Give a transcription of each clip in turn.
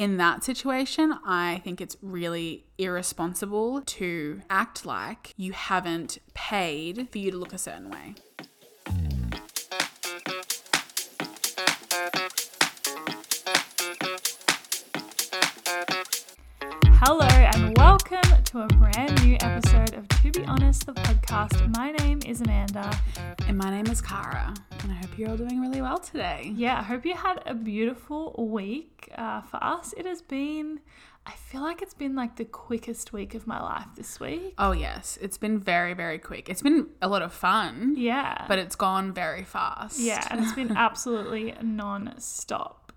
in that situation, I think it's really irresponsible to act like you haven't paid for you to look a certain way. Hello and welcome to a brand new episode of To Be Honest, the podcast. My name is Amanda. And my name is Kara, and I hope you're all doing really well today. Yeah, I hope you had a beautiful week. Uh, for us, it has been, I feel like it's been like the quickest week of my life this week. Oh, yes, it's been very, very quick. It's been a lot of fun, Yeah. but it's gone very fast. yeah, and it's been absolutely non stop.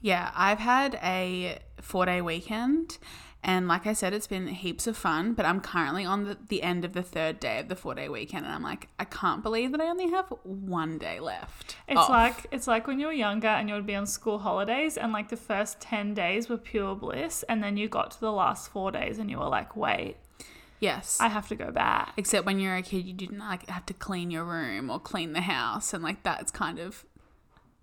Yeah, I've had a four day weekend. And like I said, it's been heaps of fun, but I'm currently on the, the end of the third day of the four day weekend. And I'm like, I can't believe that I only have one day left. It's off. like it's like when you were younger and you would be on school holidays and like the first 10 days were pure bliss and then you got to the last 4 days and you were like, "Wait, yes. I have to go back." Except when you're a kid, you didn't like have to clean your room or clean the house. And like that's kind of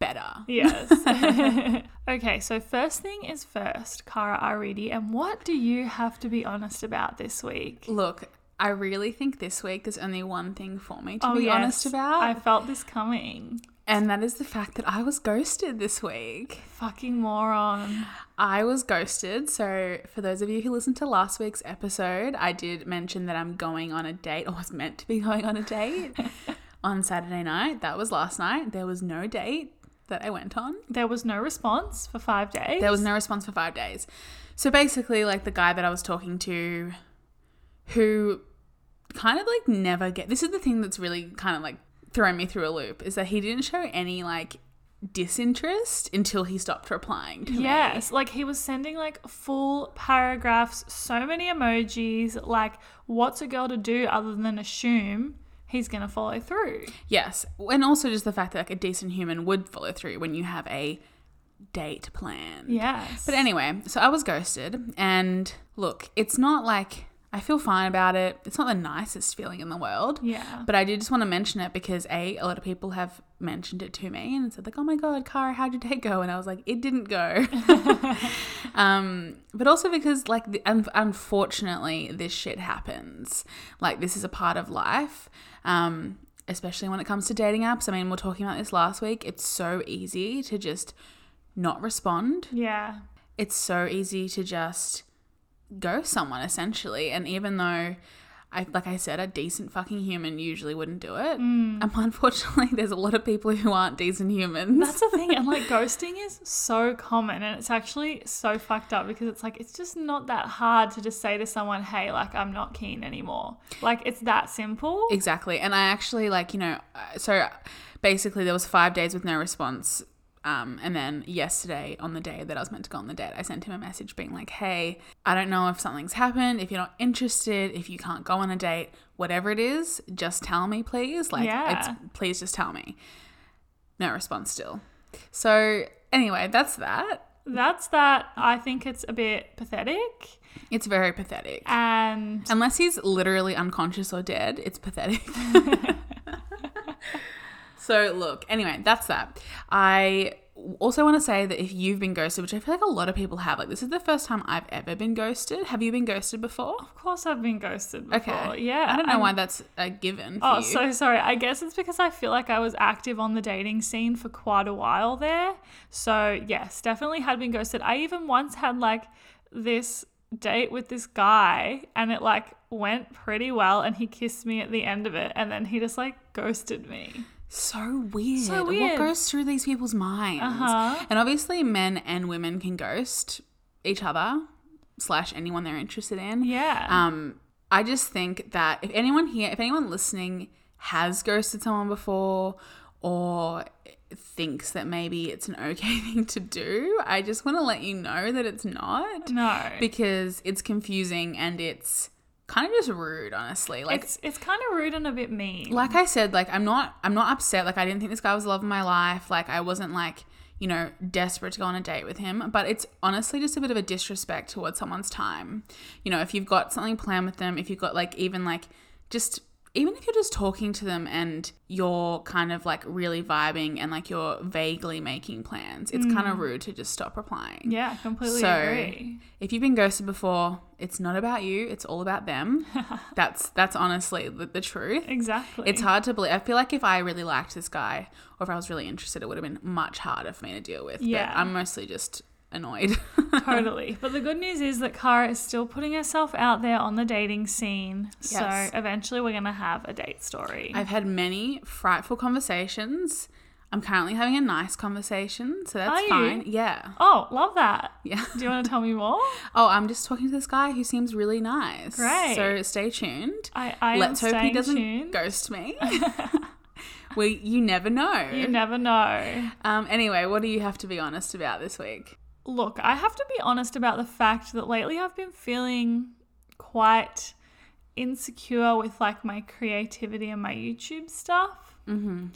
better. Yes. okay, so first thing is first, Kara Aridi, and what do you have to be honest about this week? Look, I really think this week there's only one thing for me to Oh, be yes, honest about. I felt this coming. and that is the fact that I was ghosted this week. Fucking moron. I was ghosted. So, for those of you who listened to last week's episode, I did mention that I'm going on a date or was meant to be going on a date on Saturday night. That was last night. There was no date that I went on. There was no response for 5 days. There was no response for five days. So, basically, like the guy that I was talking to, who kind of like never get this is the thing that's really kind of like throwing me through a loop is that he didn't show any like disinterest until he stopped replying to me. Yes, like he was sending like full paragraphs, so many emojis. Like, what's a girl to do other than assume he's gonna follow through? Yes, and also just the fact that like a decent human would follow through when you have a date plan. Yes. But anyway, so I was ghosted, and look, it's not like I feel fine about it. It's not the nicest feeling in the world. yeah. But I did just want to mention it because a a lot of people have mentioned it to me and said like, "Oh my god, Kara, how'd your date go?" And I was like, "It didn't go." um, but also because like, the, un- unfortunately, this shit happens. Like, this is a part of life. Um, especially when it comes to dating apps. I mean, we we're talking about this last week. It's so easy to just not respond. yeah. It's so easy to just ghost someone essentially. And even though I like I said, a decent fucking human usually wouldn't do it. Mm. Um, unfortunately, there's a lot of people who aren't decent humans. That's the thing, and like ghosting is so common, and it's actually so fucked up because it's like it's just not that hard to just say to someone, "Hey, like I'm not keen anymore." Like it's that simple. Exactly. And I actually like, you know, uh, so basically there was 5 days with no response. Um, and then yesterday, on the day that I was meant to go on the date, I sent him a message being like, "Hey, I don't know if something's happened. If you're not interested, if you can't go on a date, whatever it is, just tell me, please. Like, Yeah. it's please just tell me." No response still. So anyway, that's that. That's that. I think it's a bit pathetic, It's very pathetic. and Unless he's literally unconscious or dead, it's pathetic. so, look, anyway, that's that. I also want to say that if you've been ghosted, which I feel like a lot of people have, like this is the first time I've ever been ghosted. Have you been ghosted before? of course I've been ghosted before. Okay. Yeah. I don't know I'm- why that's a given for Oh, you. so sorry. I guess it's because I feel like I was active on the dating scene for quite a while there. So, yes, definitely had been ghosted. I even once had like this date with this guy and it like went pretty well and he kissed me at the end of it and then he just like ghosted me. So weird. So What goes through these people's minds? Uh-huh. And obviously, men and women can ghost each other slash anyone they're interested in. Yeah. Um, I just think that if anyone here, if anyone listening has ghosted someone before or thinks that maybe it's an okay thing to do, I just want to let you know that it's not no. because it's confusing and it's kind of just rude, honestly. Like, it's it's kind of rude and a bit mean. like I said, like I'm not I'm not upset. Like I didn't think this guy was the love of my life. Like I wasn't like, you know, desperate to go on a date with him. But it's honestly just a bit of a disrespect towards someone's time. You know, if you've got something planned with them, if you've got like even like just even if you're just talking to them and you're kind of like really vibing and like you're vaguely making plans, it's kind of mm. rude to just stop replying. Yeah, completely So, agree. If you've been ghosted before, it's not about you, it's all about them. that's that's honestly the, the truth. Exactly. It's hard to believe. I feel like if I really liked this guy or if I was really interested, it would have been much harder for me to deal with. Yeah. But I'm mostly just annoyed. totally. But the good news is that Kara is still putting herself out there on the dating scene. Yes. So eventually we're going to have a date story. I've had many frightful conversations. I'm currently having a nice conversation, so that's fine. Yeah. oh, love that. Yeah. Do you want to tell me more? Oh, I'm just talking to this guy who seems really nice. Great. So stay tuned. I, I Let's hope he doesn't tuned. ghost me. well, you never know. You never know. um. Anyway, what do you have to be honest about this week? Look, I have to be honest about the fact that lately I've been feeling quite insecure with like my creativity and my YouTube stuff. Mm-hmm.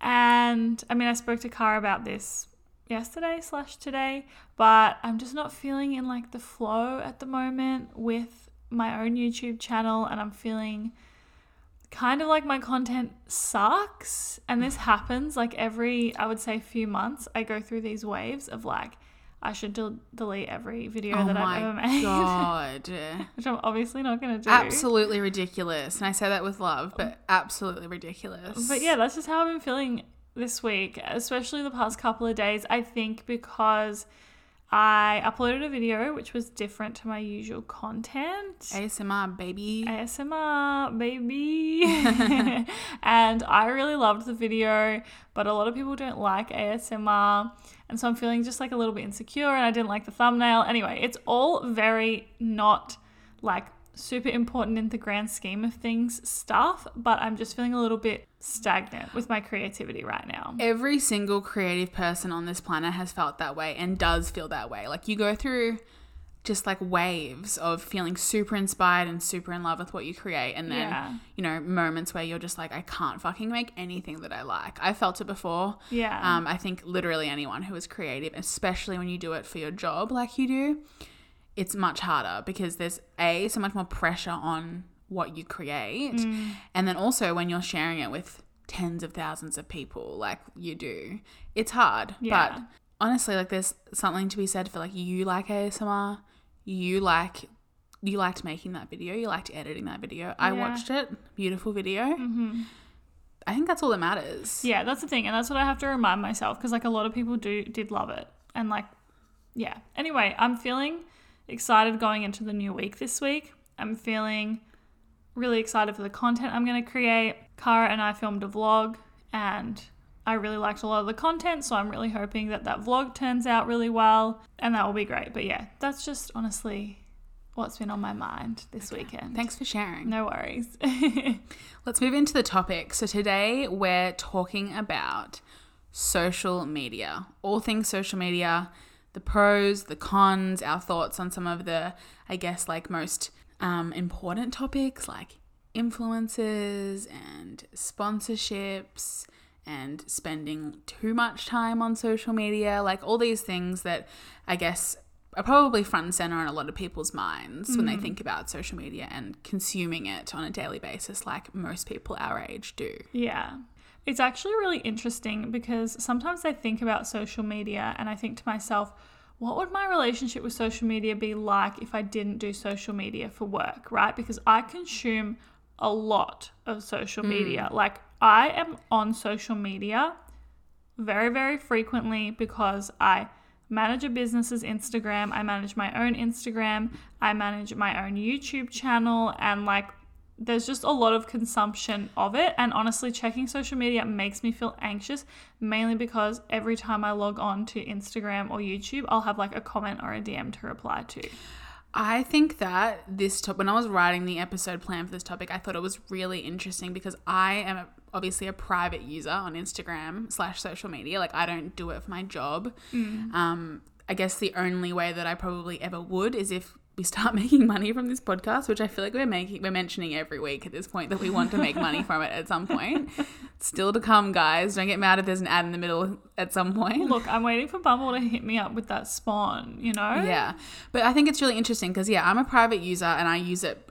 And I mean, I spoke to Kara about this yesterday slash today, but I'm just not feeling in like the flow at the moment with my own YouTube channel, and I'm feeling kind of like my content sucks. And this happens like every, I would say, few months. I go through these waves of like, I should del- delete every video Oh that I've ever made, god. which I'm obviously not going to do. absolutely ridiculous. And I say that with love, but absolutely ridiculous. But yeah, that's just how I've been feeling this week, especially the past couple of days. I think because I uploaded a video which was different to my usual content. ASMR baby. ASMR, baby. and I really loved the video, but a lot of people don't like ASMR. And so I'm feeling just like a little bit insecure and I didn't like the thumbnail. Anyway, it's all very not like super important in the grand scheme of things stuff, but I'm just feeling a little bit stagnant with my creativity right now. Every single creative person on this planet has felt that way and does feel that way. Like you go through just like waves of feeling super inspired and super in love with what you create and then Yeah. you know moments where you're just like I can't fucking make anything that I like. I felt it before. Yeah. Um, I think literally anyone who is creative, especially when you do it for your job like you do, it's much harder because there's a so much more pressure on what you create, Mm. and then also when you're sharing it with tens of thousands of people like you do, it's hard. Yeah. But honestly, like there's something to be said for like you like ASMR, you like. You liked making that video. You liked editing that video. I Yeah. watched it. Beautiful video. hmm I think that's all that matters. Yeah, that's the thing, and that's what I have to remind myself because like a lot of people do did love it, and like, yeah. Anyway, I'm feeling excited going into the new week this week. I'm feeling really excited for the content I'm going to create. Kara and I filmed a vlog, and I really liked a lot of the content, so I'm really hoping that that vlog turns out really well, and that will be great. But yeah, that's just honestly what's been on my mind this weekend. Thanks for sharing. No worries. Let's move into the topic. So, today we're talking about social media, all things social media, the pros, the cons, our thoughts on some of the, I guess, like most um, important topics like influencers and sponsorships and spending too much time on social media, like all these things that I guess are probably front and center on a lot of people's minds when they mm. think about social media and consuming it on a daily basis, like most people our age do. Yeah. It's actually really interesting because sometimes I think about social media and I think to myself, what would my relationship with social media be like if I didn't do social media for work, right? Because I consume a lot of social mm. media. Like, I am on social media very, very frequently because I manage a business's Instagram, I manage my own Instagram, I manage my own YouTube channel, and like there's just a lot of consumption of it. And honestly, checking social media makes me feel anxious, mainly because every time I log on to Instagram or YouTube, I'll have like a comment or a DM to reply to. I think that this top when I was writing the episode plan for this topic, I thought it was really interesting because I am obviously a private user on Instagram slash social media. Like I don't do it for my job. Um, I guess the only way that I probably ever would is if we start making money from this podcast, which I feel like we're making we're mentioning every week at this point that we want to make money from it at some point. Still to come, guys. Don't get mad if there's an ad in the middle at some point. Look, I'm waiting for Bumble to hit me up with that spon, you know? Yeah. But I think it's really interesting because, yeah, I'm a private user and I use it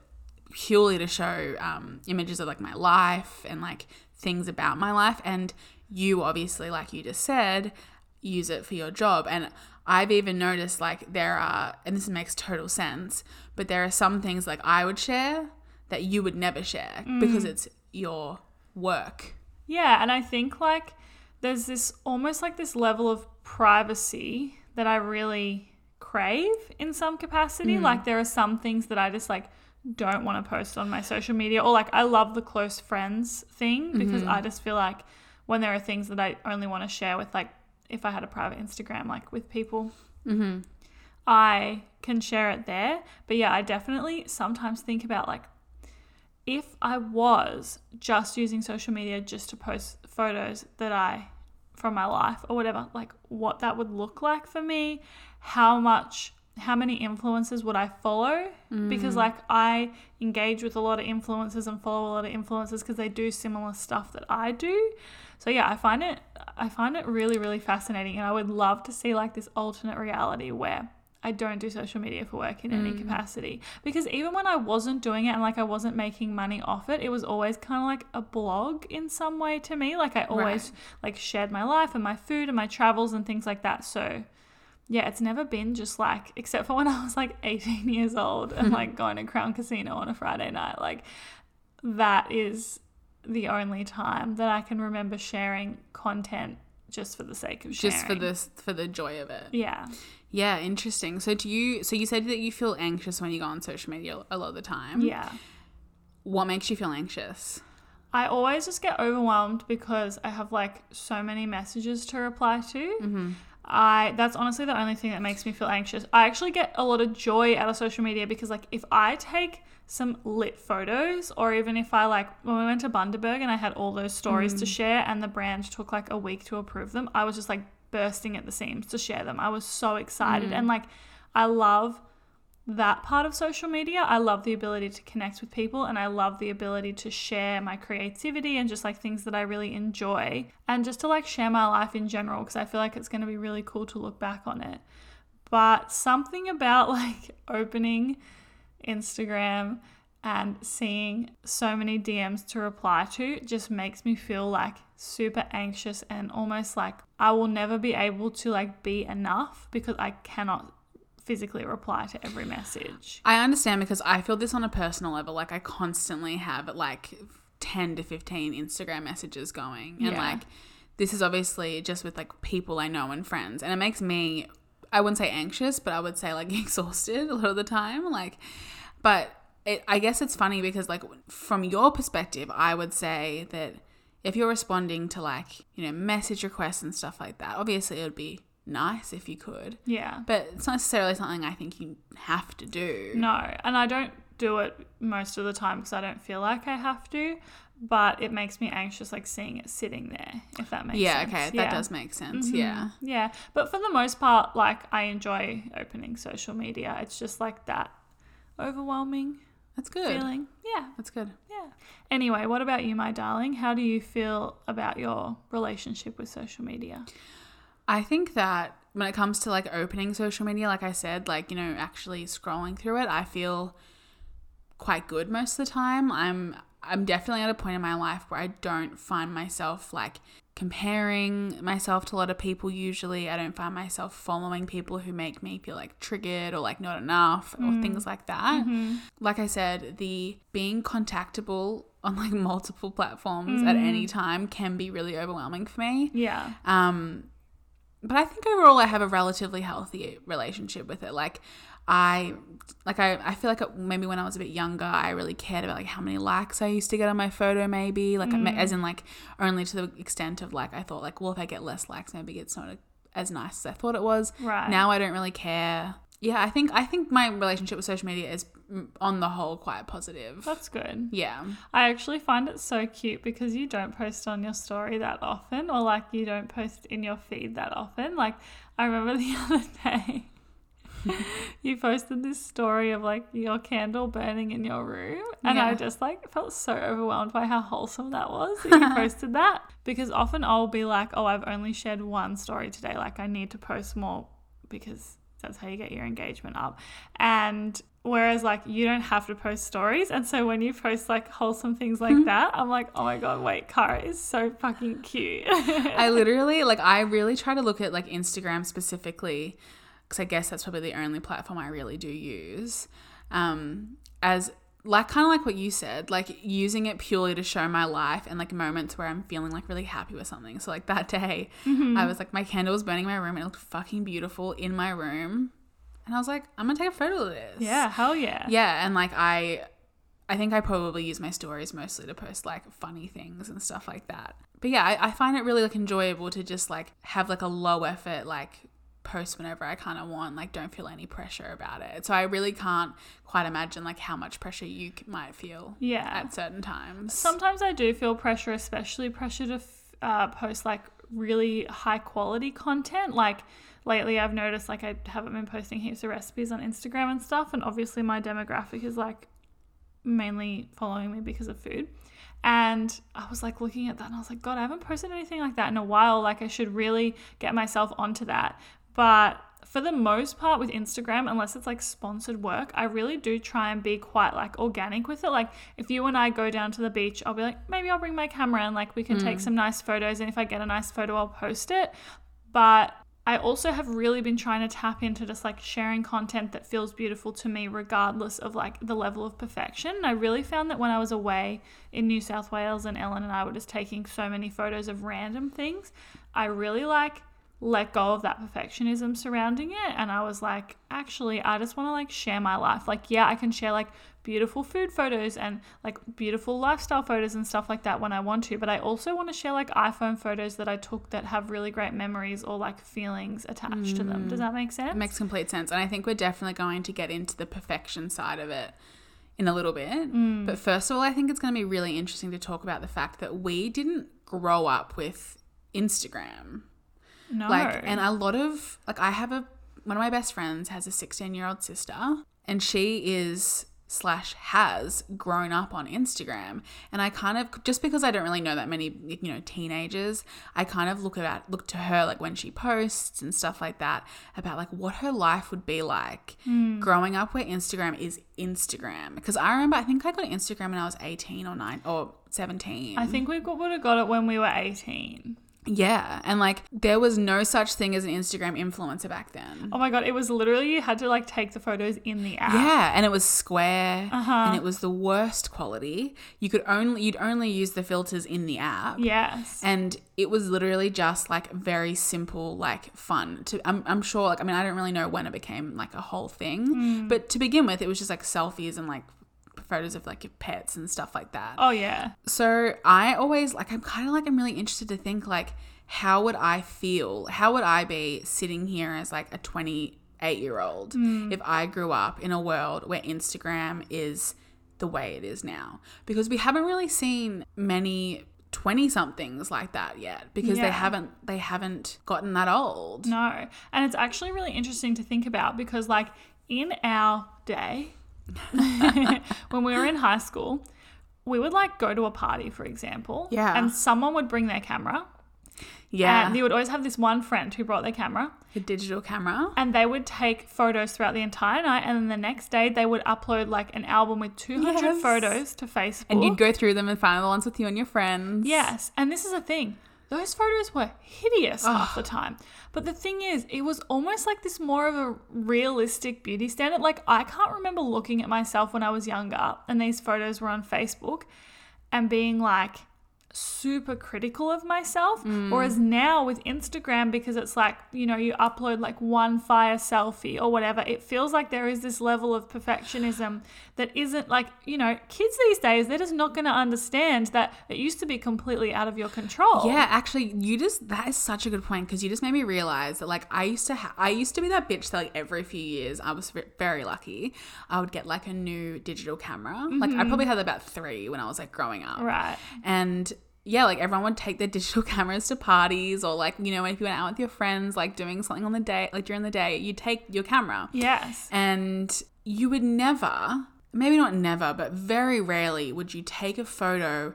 purely to show um, images of like my life and like things about my life. And you obviously, like you just said, use it for your job. And I've even noticed like there are, and this makes total sense, but there are some things like I would share that you would never share mm. because it's your work. Yeah, and I think like there's this almost like this level of privacy that I really crave in some capacity. Mm. Like there are some things that I just like don't want to post on my social media or like I love the close friends thing because I just feel like when there are things that I only want to share with like if I had a private Instagram like with people Mm-hmm. I can share it there. But yeah, I definitely sometimes think about like if I was just using social media just to post photos that I from my life or whatever, like what that would look like for me, how much how many influencers would I follow? Because mm. like I engage with a lot of influencers and follow a lot of influencers because they do similar stuff that I do. So yeah, I find it I find it really really fascinating and I would love to see like this alternate reality where I don't do social media for work in any mm. capacity because even when I wasn't doing it and like I wasn't making money off it, it was always kind of like a blog in some way to me. Like I always like shared my life and my food and my travels and things like that. So yeah, it's never been just like, except for when I was like 18 years old and like going to Crown Casino on a Friday night. Like, that is the only time that I can remember sharing content just for the sake of sharing. Just for this, for the joy of it. Yeah. Yeah, interesting. So do you? So you said that you feel anxious when you go on social media a lot of the time. Yeah. What makes you feel anxious? I always just get overwhelmed because I have like so many messages to reply to. Mm-hmm. I that's honestly the only thing that makes me feel anxious. I actually get a lot of joy out of social media because like if I take some lit photos or even if I like when we went to Bundaberg and I had all those stories to mm. share and the brand took like a week to approve them, I was just like bursting at the seams to share them. I was so excited mm. and like I love that part of social media. I love the ability to connect with people and I love the ability to share my creativity and just like things that I really enjoy and just to like share my life in general because I feel like it's going to be really cool to look back on it. But something about like opening Instagram and seeing so many DMs to reply to just makes me feel like super anxious and almost like I will never be able to like be enough because I cannot physically reply to every message. I understand because I feel this on a personal level. Like I constantly have like ten to fifteen Instagram messages going, and Yeah. like this is obviously just with like people I know and friends, and it makes me. I wouldn't say anxious, but I would say like exhausted a lot of the time. Like, but it, I guess it's funny because like from your perspective, I would say that if you're responding to like you know message requests and stuff like that, obviously it would be nice if you could. Yeah. But it's not necessarily something I think you have to do. No, and I don't do it most of the time because I don't feel like I have to, but it makes me anxious like seeing it sitting there, if that makes yeah, sense. okay, that does make sense. Mhm. Yeah. Yeah, but for the most part, like I enjoy opening social media. It's just like that overwhelming That's good. feeling. Yeah, That's good. yeah. Anyway, what about you, my darling? How do you feel about your relationship with social media? I think that when it comes to like opening social media, like I said, like, you know, actually scrolling through it, I feel quite good most of the time. I'm I'm definitely at a point in my life where I don't find myself like comparing myself to a lot of people usually. I don't find myself following people who make me feel like triggered or like not enough or mm. things like that. Mm-hmm. Like I said, the being contactable on like multiple platforms mm. at any time can be really overwhelming for me. Yeah, Um, but I think overall I have a relatively healthy relationship with it. Like I, like I, I feel like it, maybe when I was a bit younger, I really cared about like how many likes I used to get on my photo. Maybe like mm. as in like only to the extent of like I thought like well if I get less likes maybe it's not as nice as I thought it was. right. Now I don't really care. Yeah, I think I think my relationship with social media is on the whole quite positive. that's good. Yeah. I actually find it so cute because you don't post on your story that often, or like you don't post in your feed that often. Like, I remember the other day, you posted this story of like your candle burning in your room, and I just like felt so overwhelmed by how wholesome that was that you posted that. Because often I'll be like, oh, I've only shared one story today, like, I need to post more because That's how you get your engagement up. And whereas like you don't have to post stories, and so when you post like wholesome things like that, I'm like, oh my god, wait, Kara is so fucking cute. I literally like I really try to look at like Instagram specifically because I guess that's probably the only platform I really do use. Um, as like kind of like what you said, like using it purely to show my life and like moments where I'm feeling like really happy with something. So like that day, mm-hmm. I was like my candle was burning in my room and it looked fucking beautiful in my room, and I was like, I'm gonna take a photo of this. yeah, hell yeah. Yeah, and like I I think I probably use my stories mostly to post like funny things and stuff like that. But yeah, I, I find it really like enjoyable to just like have like a low effort like post whenever I kind of want, like don't feel any pressure about it. So I really can't quite imagine like how much pressure you might feel Yeah. at certain times. Sometimes I do feel pressure, especially pressure to f- uh, post like really high quality content. Like lately, I've noticed like I haven't been posting heaps of recipes on Instagram and stuff, and obviously my demographic is like mainly following me because of food. And I was like looking at that and I was like, God, I haven't posted anything like that in a while. Like, I should really get myself onto that. But for the most part with Instagram, unless it's like sponsored work, I really do try and be quite like organic with it. Like if you and I go down to the beach, I'll be like, maybe I'll bring my camera and like we can take hmm. some nice photos. And if I get a nice photo, I'll post it. But I also have really been trying to tap into just like sharing content that feels beautiful to me, regardless of like the level of perfection. And I really found that when I was away in New South Wales and Ellen and I were just taking so many photos of random things, I really like let go of that perfectionism surrounding it and I was like actually I just want to like share my life like yeah I can share like beautiful food photos and like beautiful lifestyle photos and stuff like that when I want to but I also want to share like iPhone photos that I took that have really great memories or like feelings attached to them does that make sense It makes complete sense. And I think we're definitely going to get into the perfection side of it in a little bit. Mm. But first of all, I think it's going to be really interesting to talk about the fact that we didn't grow up with Instagram. No Like, and a lot of, like, I have a, one of my best friends has a 16 year old sister, and she is slash has grown up on Instagram. And I kind of, just because I don't really know that many, you know, teenagers, I kind of look at, look to her, like, when she posts and stuff like that, about like what her life would be like hmm. growing up where Instagram is Instagram. Because I remember, I think I got Instagram when I was 18 or 9 or 17. I think we would have got it when we were 18 Yeah, and like there was no such thing as an Instagram influencer back then. oh my god it was literally you had to like take the photos in the app Yeah, and it was square, Uh-huh. and it was the worst quality. You could only you'd only use the filters in the app. yes And it was literally just like very simple, like fun. To I'm, I'm sure, like I mean, I don't really know when it became like a whole thing, Hmm. but to begin with, it was just like selfies and like photos of like your pets and stuff like that. oh yeah So I always like I'm kind of like I'm really interested to think like how would I feel? How would I be sitting here as like a 28 year old hmm. if I grew up in a world where Instagram is the way it is now? Because we haven't really seen many 20 somethings like that yet because they haven't they haven't gotten that old. No. And it's actually really interesting to think about because, like, in our day, when we were in high school, we would like go to a party, for example. Yeah. And someone would bring their camera. Yeah. And you would always have this one friend who brought their camera. a digital camera. And they would take photos throughout the entire night. And then the next day, they would upload like an album with 200 Yes. photos to Facebook. And you'd go through them and find the ones with you and your friends. Yes, and this is a thing. Those photos were hideous half ah. the time. But the thing is, it was almost like this more of a realistic beauty standard. Like, I can't remember looking at myself when I was younger and these photos were on Facebook and being like, super critical of myself. Mm. Whereas now with Instagram, because it's like, you know, you upload like one fire selfie or whatever, it feels like there is this level of perfectionism that isn't like, you know, kids these days, they're just not going to understand that it used to be completely out of your control. Yeah, actually, you just that is such a good point because you just made me realize that like I used to ha- I used to be that bitch that like every few years I was very lucky I would get like a new digital camera. Like I mm-hmm. probably had about three when I was like growing up, Right. and yeah, like everyone would take their digital cameras to parties or like you know if you went out with your friends like doing something on the day like during the day you take your camera Yes. and you would never maybe not never but very rarely would you take a photo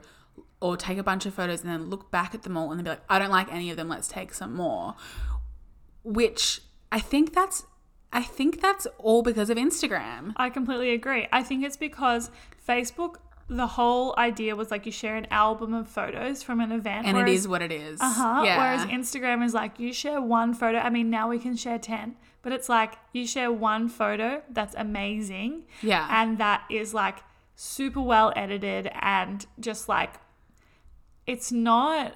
or take a bunch of photos and then look back at them all and then be like i don't like any of them let's take some more which i think that's I think that's all because of Instagram. I completely agree. I think it's because Facebook, the whole idea was like you share an album of photos from an event. And it whereas- is what it is. Uh-huh. Yeah. Whereas Instagram is like you share one photo. I mean, now we can share 10, but it's like you share one photo that's amazing yeah. and that is like super well edited and just like it's not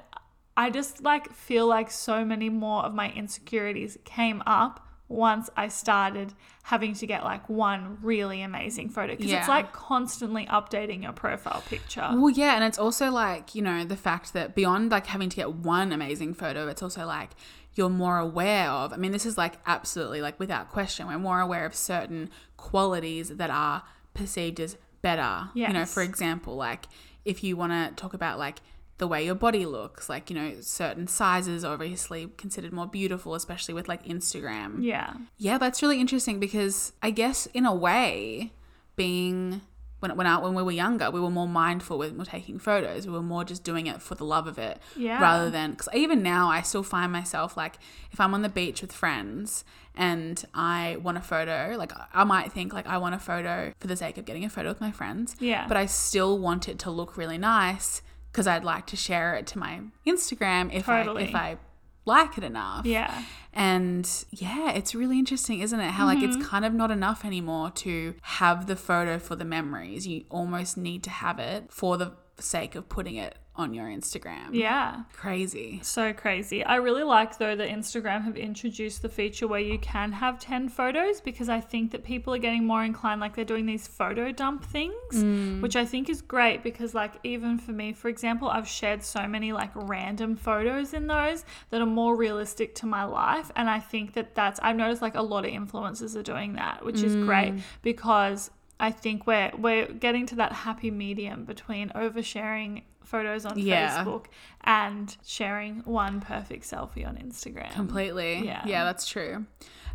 I just like feel like so many more of my insecurities came up once I started having to get like one really amazing photo because Yeah. it's like constantly updating your profile picture. Well, yeah, and it's also like, you know, the fact that beyond like having to get one amazing photo, it's also like you're more aware of. I mean, this is like absolutely like without question, we're more aware of certain qualities that are perceived as better. You know, for example, like if you want to talk about like the way your body looks, like, you know, certain sizes are obviously considered more beautiful, especially with like Instagram. Yeah. Yeah, that's really interesting because I guess in a way, being when when I, when we were younger, we were more mindful when we're taking photos. We were more just doing it for the love of it, Yeah. rather than because even now I still find myself like if I'm on the beach with friends and I want a photo, like I might think like I want a photo for the sake of getting a photo with my friends, Yeah. but I still want it to look really nice because I'd like to share it to my Instagram if Totally. I if I like it enough. yeah. And yeah, it's really interesting, isn't it? How like Mm-hmm. it's kind of not enough anymore to have the photo for the memories. You almost need to have it for the sake of putting it on your Instagram. Yeah. Crazy. So crazy. I really like though that Instagram have introduced the feature where you can have 10 photos because I think that people are getting more inclined like they're doing these photo dump things, mm. which I think is great because like even for me, for example, I've shared so many like random photos in those that are more realistic to my life and I think that that's I've noticed like a lot of influencers are doing that, which is great mm. because I think we're we're getting to that happy medium between oversharing photos on Yeah. Facebook and sharing one perfect selfie on Instagram. Completely. Yeah. Yeah, that's true.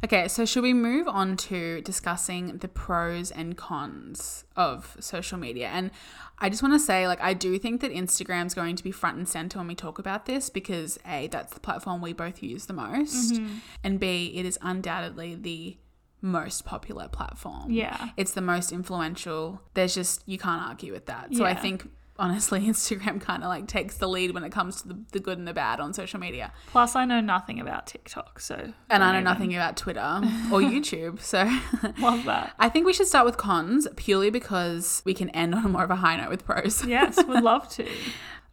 Okay, so should we move on to discussing the pros and cons of social media? And I just want to say, like, I do think that Instagram's going to be front and center when we talk about this because A, that's the platform we both use the most, Mm-hmm. and B, it is undoubtedly the most popular platform. Yeah. It's the most influential. There's just, you can't argue with that. So I think. Honestly, Instagram kind of like takes the lead when it comes to the, the good and the bad on social media. Plus, I know nothing about TikTok, so And I know even- nothing about Twitter or YouTube. So Love that. I think we should start with cons purely because we can end on more of a high note with pros. Yes, would love to.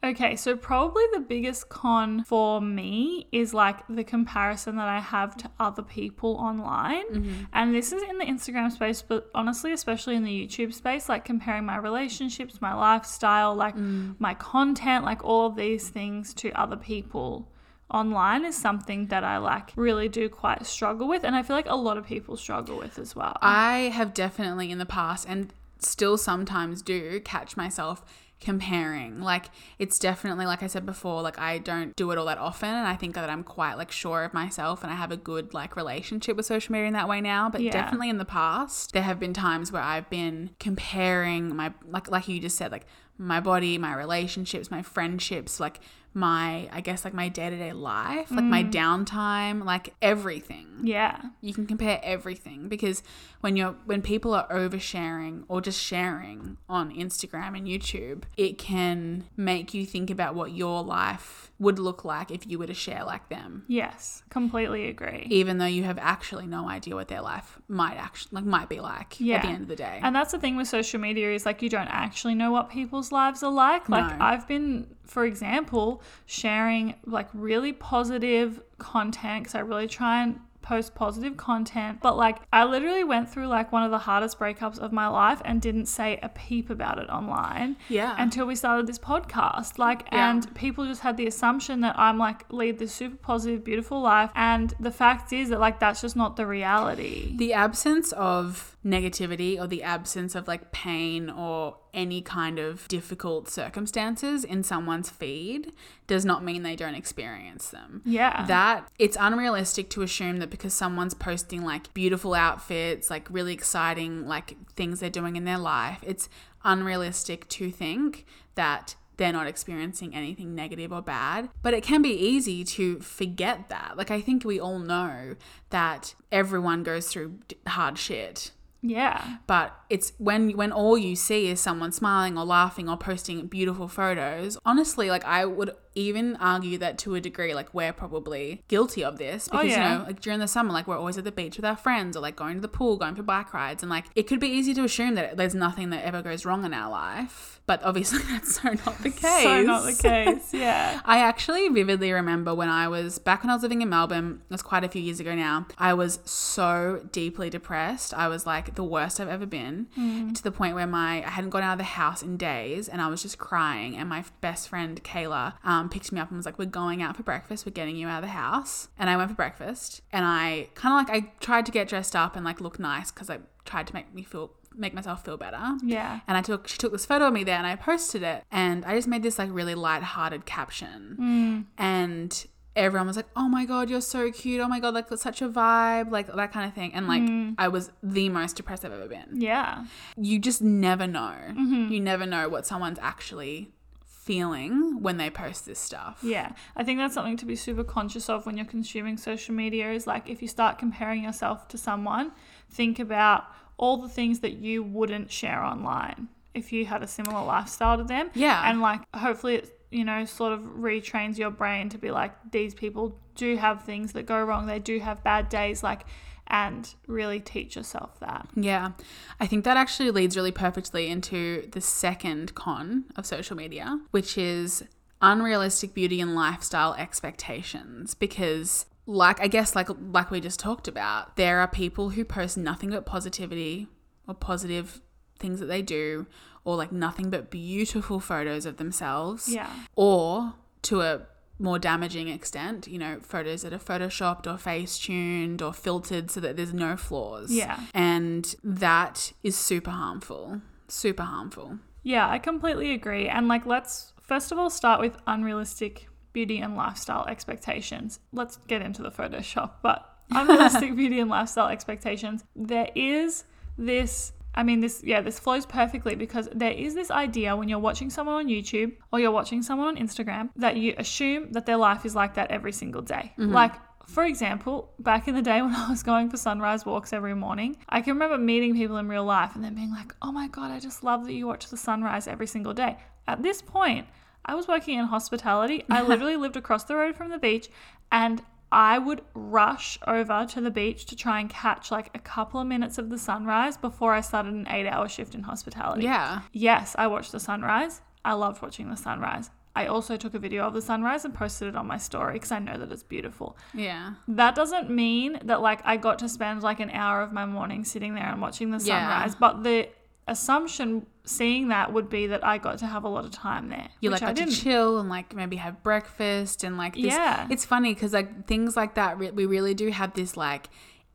Okay, so probably the biggest con for me is like the comparison that I have to other people online. Mm-hmm. And this is in the Instagram space, but honestly, especially in the YouTube space, like comparing my relationships, my lifestyle, like mm. my content, like all of these things to other people online is something that I like really do quite struggle with. And I feel like a lot of people struggle with as well. I have definitely in the past and still sometimes do catch myself comparing. Like it's definitely like I said before, like I don't do it all that often and I think that I'm quite like sure of myself and I have a good like relationship with social media in that way now, but Yeah. definitely in the past there have been times where I've been comparing my like like you just said like my body, my relationships, my friendships, like my I guess like my day-to-day life, like my mm. downtime, like everything yeah. you can compare everything because when you're when people are oversharing or just sharing on Instagram and YouTube, it can make you think about what your life would look like if you were to share like them. Yes, completely agree. Even though you have actually no idea what their life might actually like might be like at the end of the day. And that's the thing with social media is like you don't actually know what people's lives are like. Like No. I've been, for example, sharing like really positive content because I really try and post positive content. But like I literally went through like one of the hardest breakups of my life and didn't say a peep about it online. Yeah. Until we started this podcast. Like Yeah. and people just had the assumption that I'm like lead this super positive, beautiful life. And the fact is that like that's just not the reality. the absence of negativity or the absence of like pain or any kind of difficult circumstances in someone's feed does not mean they don't experience them. Yeah. That it's unrealistic to assume that because someone's posting like beautiful outfits, like really exciting like things they're doing in their life, it's unrealistic to think that they're not experiencing anything negative or bad. But it can be easy to forget that. Like, I think we all know that everyone goes through hard shit. Yeah. But it's when when all you see is someone smiling or laughing or posting beautiful photos. Honestly, like I would even argue that to a degree, like we're probably guilty of this oh, because yeah. you know, like during the summer, like we're always at the beach with our friends or like going to the pool, going for bike rides, and like it could be easy to assume that there's nothing that ever goes wrong in our life. But obviously, that's so not the case. So not the case. Yeah. I actually vividly remember when I was back when I was living in Melbourne, it was quite a few years ago now. I was so deeply depressed. I was like the worst I've ever been to the point where my I hadn't gone out of the house in days and I was just crying. And my best friend Kayla um, picked me up and was like, We're going out for breakfast. We're getting you out of the house. And I went for breakfast and I kind of like, I tried to get dressed up and like look nice because I tried to make me feel, make myself feel better. Yeah. And I took she took this photo of me there and I posted it and I just made this like really light-hearted caption. And everyone was like, "Oh my god, you're so cute. Oh my god, like such a vibe." Like that kind of thing. And like mm. I was the most depressed I've ever been. Yeah. You just never know. Mm-hmm. You never know what someone's actually feeling when they post this stuff. Yeah, I think that's something to be super conscious of when you're consuming social media is like if you start comparing yourself to someone, think about all the things that you wouldn't share online if you had a similar lifestyle to them. Yeah. And like hopefully it, you know, sort of retrains your brain to be like these people do have things that go wrong. They do have bad days like and really teach yourself that. Yeah. I think that actually leads really perfectly into the second con of social media, which is unrealistic beauty and lifestyle expectations because like I guess like like we just talked about, there are people who post nothing but positivity or positive things that they do or like nothing but beautiful photos of themselves Yeah. or to a more damaging extent, you know, photos that are photoshopped or face tuned or filtered so that there's no flaws. Yeah. And that is super harmful. Super harmful. Yeah, I completely agree. And like, let's first of all start with unrealistic beauty and lifestyle expectations. Let's get into the Photoshop, but unrealistic beauty and lifestyle expectations. There is this. I mean, this, yeah, this flows perfectly because there is this idea when you're watching someone on YouTube or you're watching someone on Instagram that you assume that their life is like that every single day. Mm-hmm. Like, for example, back in the day when I was going for sunrise walks every morning, I can remember meeting people in real life and then being like, oh my God, I just love that you watch the sunrise every single day. At this point, I was working in hospitality. I literally lived across the road from the beach and I would rush over to the beach to try and catch like a couple of minutes of the sunrise before I started an eight hour shift in hospitality. Yeah. Yes, I watched the sunrise. I loved watching the sunrise. I also took a video of the sunrise and posted it on my story because I know that it's beautiful. Yeah. That doesn't mean that like I got to spend like an hour of my morning sitting there and watching the Yeah. sunrise, but the assumption seeing that would be that I got to have a lot of time there. You like got to chill and like maybe have breakfast and like this. Yeah. It's funny because like things like that, re- we really do have this like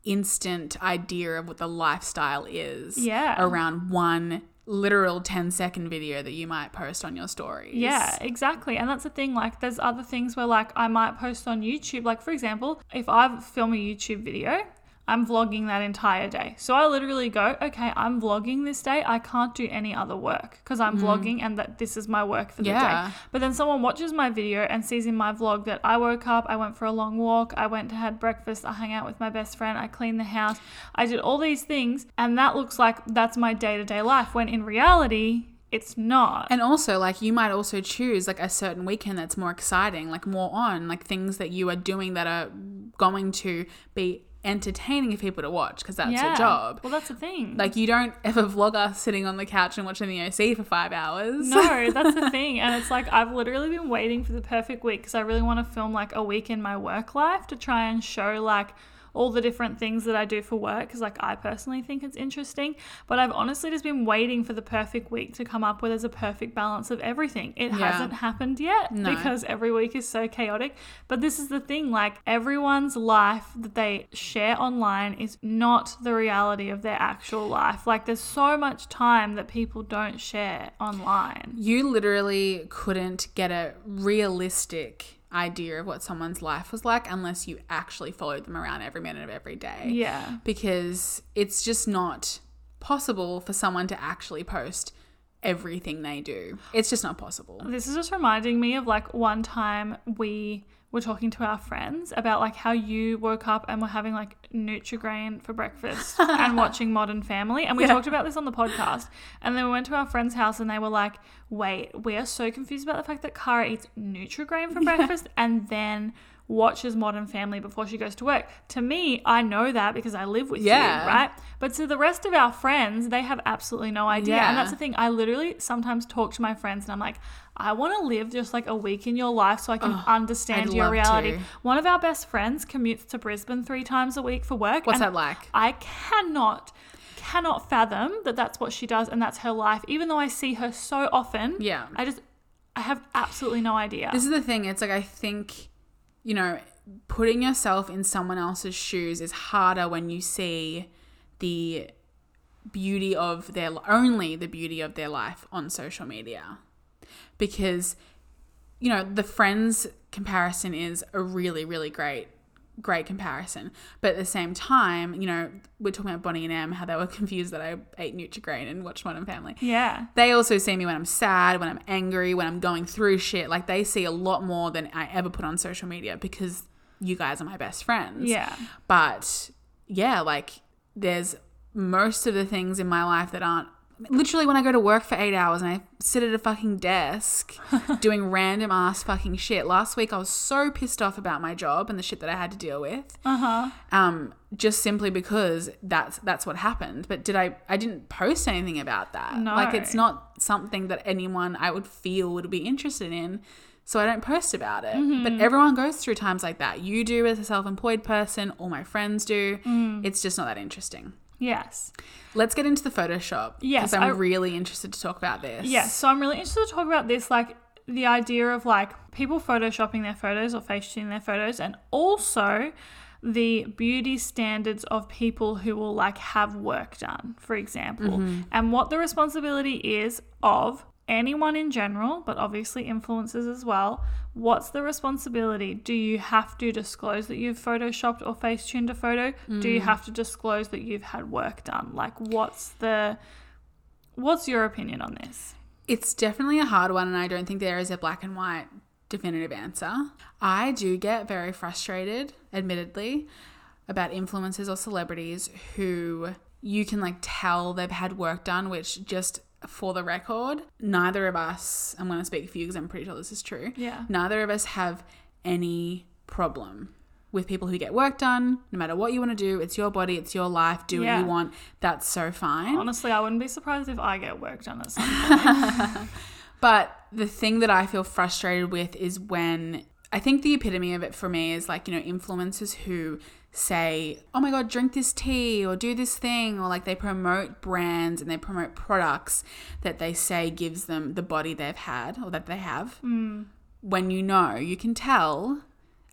instant idea of what the lifestyle is. Yeah. Around one literal 10 second video that you might post on your stories. Yeah, exactly. And that's the thing. Like, there's other things where, like, I might post on YouTube. Like, for example, if I film a YouTube video, I'm vlogging that entire day. So I literally go, okay, I'm vlogging this day. I can't do any other work because I'm mm. vlogging and that this is my work for the Yeah. day. But then someone watches my video and sees in my vlog that I woke up, I went for a long walk, I went to had breakfast, I hung out with my best friend, I cleaned the house, I did all these things, and that looks like that's my day to day life. When in reality, it's not. And also, like, you might also choose like a certain weekend that's more exciting, like more on, like things that you are doing that are going to be entertaining for people to watch because that's your job. Well, that's the thing. Like, you don't ever vlog us sitting on the couch and watching the OC for five hours. no, that's the thing. And it's like I've literally been waiting for the perfect week because I really want to film like a week in my work life to try and show like all the different things that I do for work because like I personally think it's interesting. But I've honestly just been waiting for the perfect week to come up where there's a perfect balance of everything. It Yeah. hasn't happened yet No. because every week is so chaotic. But this is the thing like everyone's life that they share online is not the reality of their actual life. Like there's so much time that people don't share online. You literally couldn't get a realistic idea of what someone's life was like unless you actually followed them around every minute of every day. Yeah. Because it's just not possible for someone to actually post everything they do. It's just not possible. This is just reminding me of like one time we were talking to our friends about like how you woke up and were having like Nutrigrain for breakfast and watching Modern Family. And we Yeah. talked about this on the podcast. And then we went to our friend's house and they were like, wait, we are so confused about the fact that Kara eats Nutrigrain for breakfast and then watches Modern Family before she goes to work. To me, I know that because I live with Yeah. you, right? But to the rest of our friends, they have absolutely no idea. Yeah. And that's the thing. I literally sometimes talk to my friends and I'm like, I want to live just like a week in your life so I can understand I'd your reality. to. One of our best friends commutes to Brisbane three times a week for work. What's that like? I cannot, cannot fathom that that's what she does and that's her life. Even though I see her so often, Yeah. I just, I have absolutely no idea. This is the thing. It's like I think, you know, putting yourself in someone else's shoes is harder when you see the beauty of their only the beauty of their life on social media. Because you know, the friends comparison is a really really great great comparison. But at the same time, you know, we're talking about Bonnie and Em how they were confused that I ate Nutrigrain and watched Modern Family yeah. they also see me when I'm sad, when I'm angry, when I'm going through shit. Like they see a lot more than I ever put on social media because you guys are my best friends. Yeah. But yeah, like there's most of the things in my life that aren't literally when I go to work for eight hours and I sit at a fucking desk doing random ass fucking shit. Last week I was so pissed off about my job and the shit that I had to deal with Uh huh. um, just simply because that's that's what happened. But did I? I didn't post anything about that. No. Like it's not something that anyone I would feel would be interested in. So I don't post about it. Mm-hmm. But everyone goes through times like that. You do as a self-employed person. All my friends do. Mm. It's just not that interesting. Yes. Let's get into the Photoshop. Yes, because I'm I- really interested to talk about this. Yes, so I'm really interested to talk about this, like the idea of like people photoshopping their photos or face tuning their photos, and also the beauty standards of people who will like have work done, for example, mm-hmm. and what the responsibility is of anyone in general, but obviously influencers as well. What's the responsibility? Do you have to disclose that you've photoshopped or face tuned a photo? Do you mm. have to disclose that you've had work done? Like, what's the What's your opinion on this? It's definitely a hard one, and I don't think there is a black and white definitive answer. I do get very frustrated, admittedly, about influencers or celebrities who you can like tell they've had work done, which just for the record, neither of us, I'm going to speak for you because I'm pretty sure this is true. Yeah. Neither of us have any problem with people who get work done, no matter what you want to do. It's your body, it's your life, do Yeah. what you want. That's so fine. Honestly, I wouldn't be surprised if I get work done at some point. But the thing that I feel frustrated with is when I think the epitome of it for me is like, you know, influencers who say, oh my God, drink this tea or do this thing, or like they promote brands and they promote products that they say gives them the body they've had or that they have. Mm. When you know, you can tell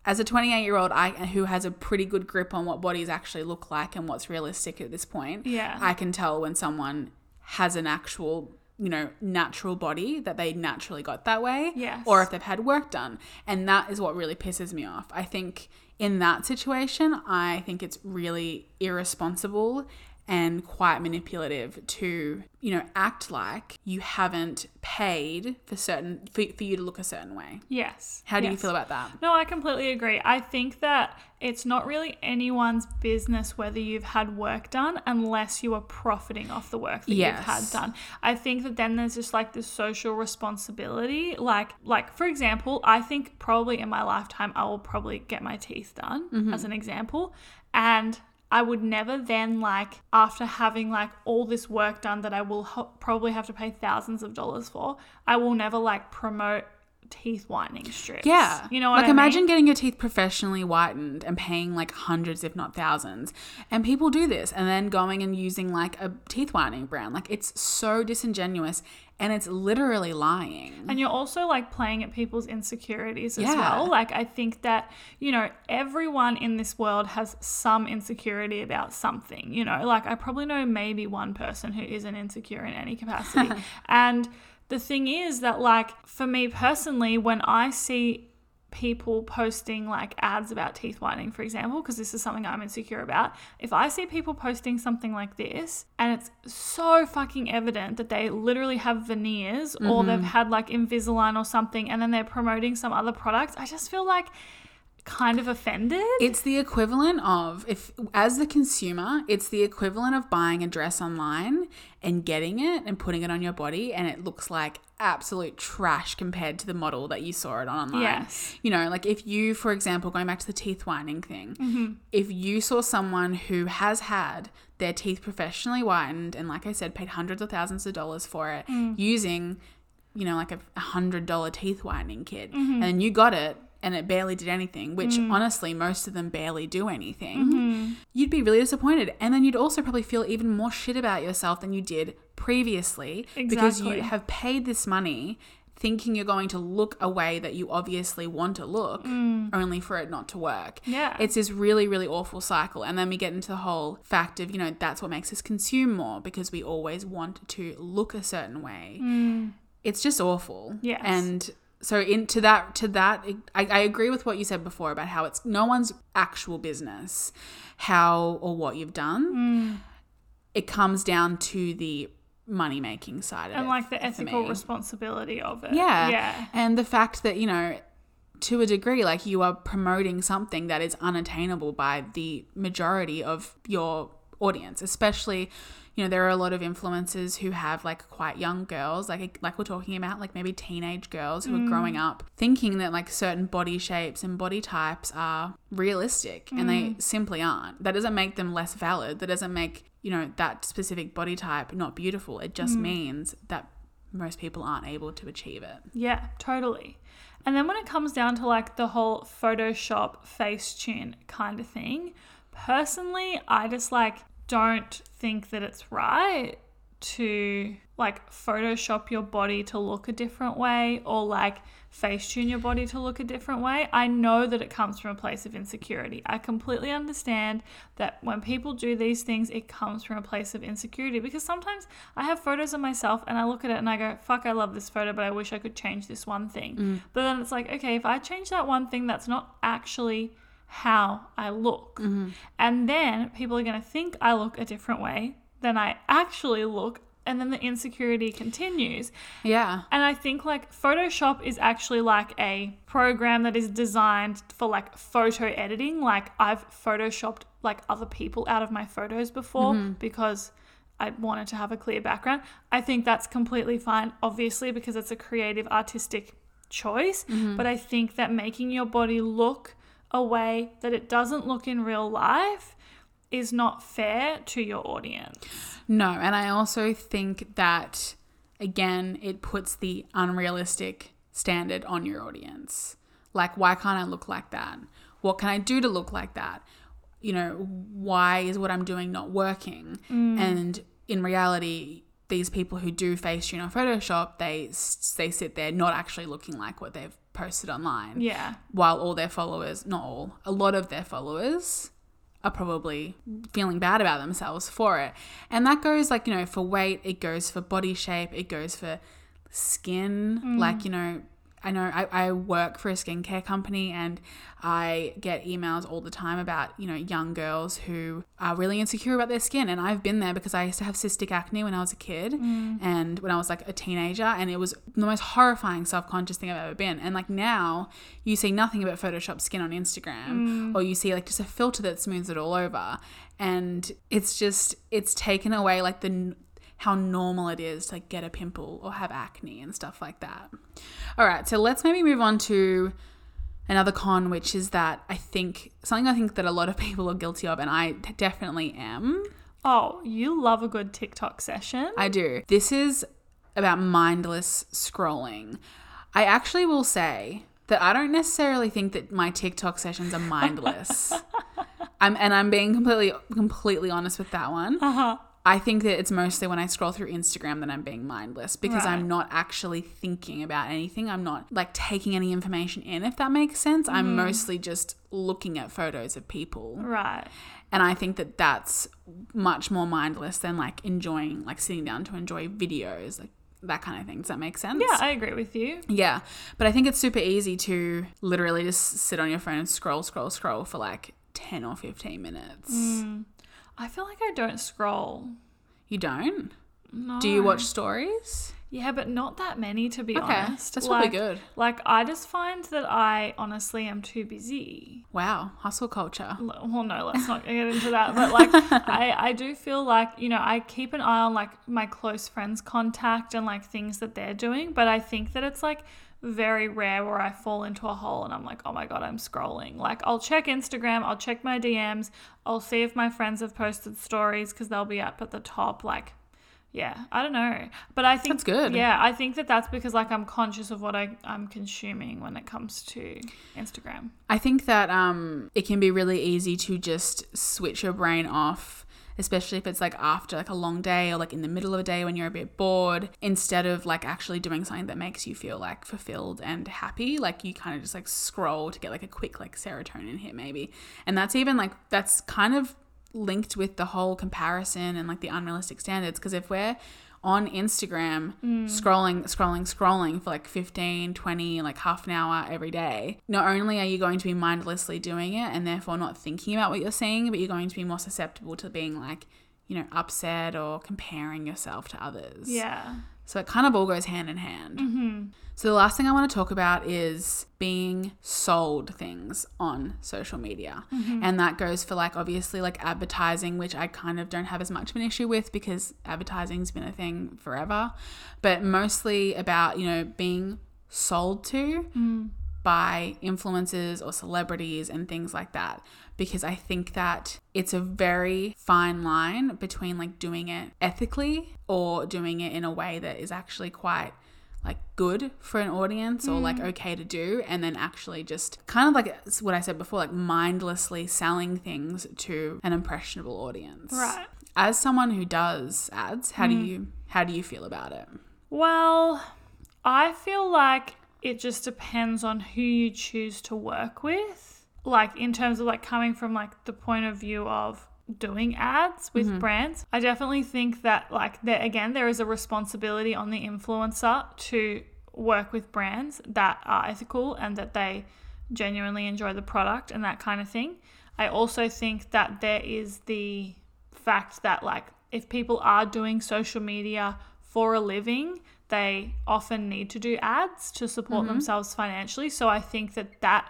as a 28 year old I, who has a pretty good grip on what bodies actually look like and what's realistic at this point, Yeah. I can tell when someone has an actual, you know, natural body that they naturally got that way, Yes. or if they've had work done. And that is what really pisses me off. I think in that situation, I think it's really irresponsible and quite manipulative to, you know, act like you haven't paid for certain for, for you to look a certain way. yes. How do you feel about that? No, I completely agree. I think that it's not really anyone's business whether you've had work done unless you are profiting off the work that you've had Yes. done. I think that then there's just like this social responsibility. Like like for example, I think probably in my lifetime I will probably get my teeth done mm-hmm. as an example. And I would never then like after having like all this work done that I will ho- probably have to pay thousands of dollars for, I will never like promote teeth whitening strips. Yeah. You know what like I mean? imagine getting your teeth professionally whitened and paying like hundreds, if not thousands. And people do this and then going and using like a teeth whitening brand. Like it's so disingenuous and it's literally lying. And you're also like playing at people's insecurities as Yeah. well. Like, I think that, you know, everyone in this world has some insecurity about something. You know, like I probably know maybe one person who isn't insecure in any capacity. and the thing is that, like, for me personally, when I see people posting like ads about teeth whitening, for example, because this is something I'm insecure about. If I see people posting something like this and it's so fucking evident that they literally have veneers or they've mm-hmm. had like Invisalign or something and then they're promoting some other product, I just feel like kind of offended. It's the equivalent of if as the consumer, it's the equivalent of buying a dress online and getting it and putting it on your body and it looks like absolute trash compared to the model that you saw it on online. Yes. You know, like if you, for example, going back to the teeth whitening thing, mm-hmm. if you saw someone who has had their teeth professionally whitened and like I said, paid hundreds of thousands of dollars for it mm. using, you know, like a a hundred dollar teeth whitening kit, mm-hmm. and you got it and it barely did anything, which mm. honestly, most of them barely do anything, mm-hmm. you'd be really disappointed. And then you'd also probably feel even more shit about yourself than you did previously because you have paid this money thinking you're going to look a way that you obviously want to look mm. only for it not to work. Yeah. It's this really, really awful cycle. And then we get into the whole fact of, you know, that's what makes us consume more because we always want to look a certain way. Mm. It's just awful. Yes. And so into that to that I, I agree with what you said before about how it's no one's actual business how or what you've done. Mm. It comes down to the money making side of it. and like the ethical responsibility of it. Yeah. Yeah. And the fact that, you know, to a degree, like you are promoting something that is unattainable by the majority of your audience, especially. You know, there are a lot of influencers who have like quite young girls, like like we're talking about, like maybe teenage girls who are growing mm. up thinking that like certain body shapes and body types are realistic, and they mm. simply aren't. That doesn't make them less valid. That doesn't make you know that specific body type not beautiful. It just mm. means that most people aren't able to achieve it. Yeah, totally. And then when it comes down to like the whole Photoshop face Facetune kind of thing, personally, I just like don't think that it's right to like Photoshop your body to look a different way or like Facetune your body to look a different way. I know that it comes from a place of insecurity. I completely understand that when people do these things, it comes from a place of insecurity because sometimes I have photos of myself and I look at it and I go, fuck, I love this photo, but I wish I could change this one thing. Mm. But then it's like, okay, if I change that one thing, that's not actually how I look. Mm-hmm. And then people are going to think I look a different way than I actually look. And then the insecurity continues. Yeah. And I think like Photoshop is actually like a program that is designed for like photo editing. Like I've photoshopped like other people out of my photos before mm-hmm. because I wanted to have a clear background. I think that's completely fine, obviously, because it's a creative, artistic choice. Mm-hmm. But I think that making your body look a way that it doesn't look in real life is not fair to your audience. No, and I also think that again, it puts the unrealistic standard on your audience. Like, why can't I look like that? What can I do to look like that? You know, why is what I'm doing not working? Mm. And in reality, these people who do Facetune or Photoshop, they they sit there not actually looking like what they've posted online. Yeah. while all their followers, not all, a lot of their followers are probably feeling bad about themselves for it. And that goes like, you know, for weight, it goes for body shape, it goes for skin. Mm. Like, you know, I know I, I work for a skincare company and I get emails all the time about, you know, young girls who are really insecure about their skin. And I've been there because I used to have cystic acne when I was a kid mm. and when I was like a teenager. And it was the most horrifying self conscious thing I've ever been. And like now you see nothing about Photoshop skin on Instagram mm. or you see like just a filter that smooths it all over. And it's just, it's taken away like the, how normal it is to get a pimple or have acne and stuff like that. All right, so let's maybe move on to another con, which is that I think something I think that a lot of people are guilty of, and I definitely am. Oh, you love a good TikTok session. I do. This is about mindless scrolling. I actually will say that I don't necessarily think that my TikTok sessions are mindless. I'm and I'm being completely completely honest with that one. Uh-huh. I think that it's mostly when I scroll through Instagram that I'm being mindless because Right. I'm not actually thinking about anything. I'm not like taking any information in, if that makes sense. Mm-hmm. I'm mostly just looking at photos of people. Right. And I think that that's much more mindless than like enjoying, like sitting down to enjoy videos. Like that kind of thing. Does that make sense? Yeah, I agree with you. Yeah. But I think it's super easy to literally just sit on your phone and scroll, scroll, scroll for like 10 or 15 minutes. Mm. I feel like I don't scroll. You don't? No. Do you watch stories? Yeah, but not that many to be Okay. honest. That's like, probably good. Like I just find that I honestly am too busy. Wow. Hustle culture. Well, no, let's not get into that. But like, I I do feel like you know I keep an eye on like my close friends' contact and like things that they're doing. But I think that it's like very rare where I fall into a hole and I'm like, oh my god, I'm scrolling. Like I'll check Instagram, I'll check my DMs, I'll see if my friends have posted stories because they'll be up at the top. Like, yeah, I don't know, but I think That's good. Yeah, I think that that's because like I'm conscious of what I I'm consuming when it comes to Instagram. I think that um, it can be really easy to just switch your brain off, especially if it's like after like a long day or like in the middle of a day when you're a bit bored, instead of like actually doing something that makes you feel like fulfilled and happy. Like you kind of just like scroll to get like a quick like serotonin hit maybe, and that's even like that's kind of linked with the whole comparison and like the unrealistic standards because if we're on Instagram mm. scrolling scrolling scrolling for like 15 20 like half an hour every day. Not only are you going to be mindlessly doing it and therefore not thinking about what you're seeing but you're going to be more susceptible to being like you know upset or comparing yourself to others. Yeah. So it kind of all goes hand in hand. Mm-hmm. So the last thing I want to talk about is being sold things on social media. Mm-hmm. And that goes for like obviously like advertising, which I kind of don't have as much of an issue with because advertising's been a thing forever, but mostly about, you know, being sold to mm. By influencers or celebrities and things like that because I think that it's a very fine line between like doing it ethically or doing it in a way that is actually quite like good for an audience or like mm. okay to do and then actually just kind of like what I said before like mindlessly selling things to an impressionable audience. Right. As someone who does ads, how do mm. you how do you feel about it? Well, I feel like it just depends on who you choose to work with. Like in terms of like coming from like the point of view of doing ads with mm-hmm. brands. I definitely think that like there again there is a responsibility on the influencer to work with brands that are ethical and that they genuinely enjoy the product and that kind of thing. I also think that there is the fact that like if people are doing social media for a living, they often need to do ads to support mm-hmm. themselves financially. So I think that that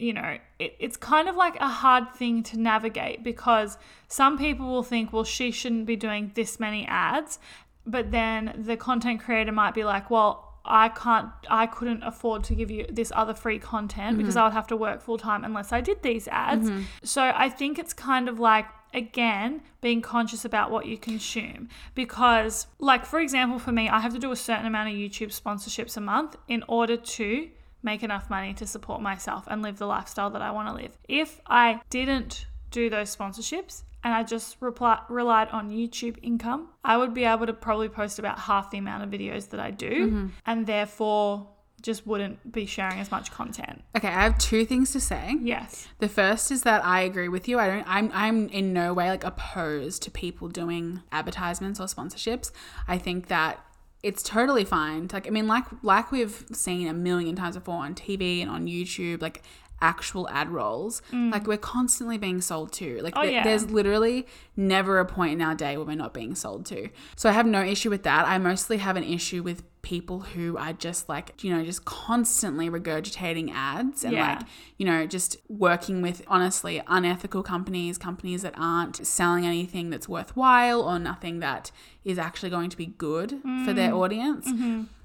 you know, it, it's kind of like a hard thing to navigate because some people will think, well, she shouldn't be doing this many ads. But then the content creator might be like, well, I can't, I couldn't afford to give you this other free content because mm-hmm. I would have to work full time unless I did these ads. Mm-hmm. So I think it's kind of like, again, being conscious about what you consume. Because, like, for example, for me, I have to do a certain amount of YouTube sponsorships a month in order to make enough money to support myself and live the lifestyle that I want to live. If I didn't do those sponsorships and I just reply, relied on YouTube income, I would be able to probably post about half the amount of videos that I do mm-hmm. and therefore just wouldn't be sharing as much content. Okay, I have two things to say. Yes. The first is that I agree with you. I don't I'm I'm in no way like opposed to people doing advertisements or sponsorships. I think that it's totally fine. Like I mean like like we've seen a million times before on TV and on YouTube like actual ad rolls. Like we're constantly being sold to. Like Mm. Oh, th- yeah. there's literally never a point in our day where we're not being sold to. So I have no issue with that. I mostly have an issue with people who are just like, you know, just constantly regurgitating ads and Yeah. like, you know, just working with honestly unethical companies, companies that aren't selling anything that's worthwhile or nothing that is actually going to be good for their audience.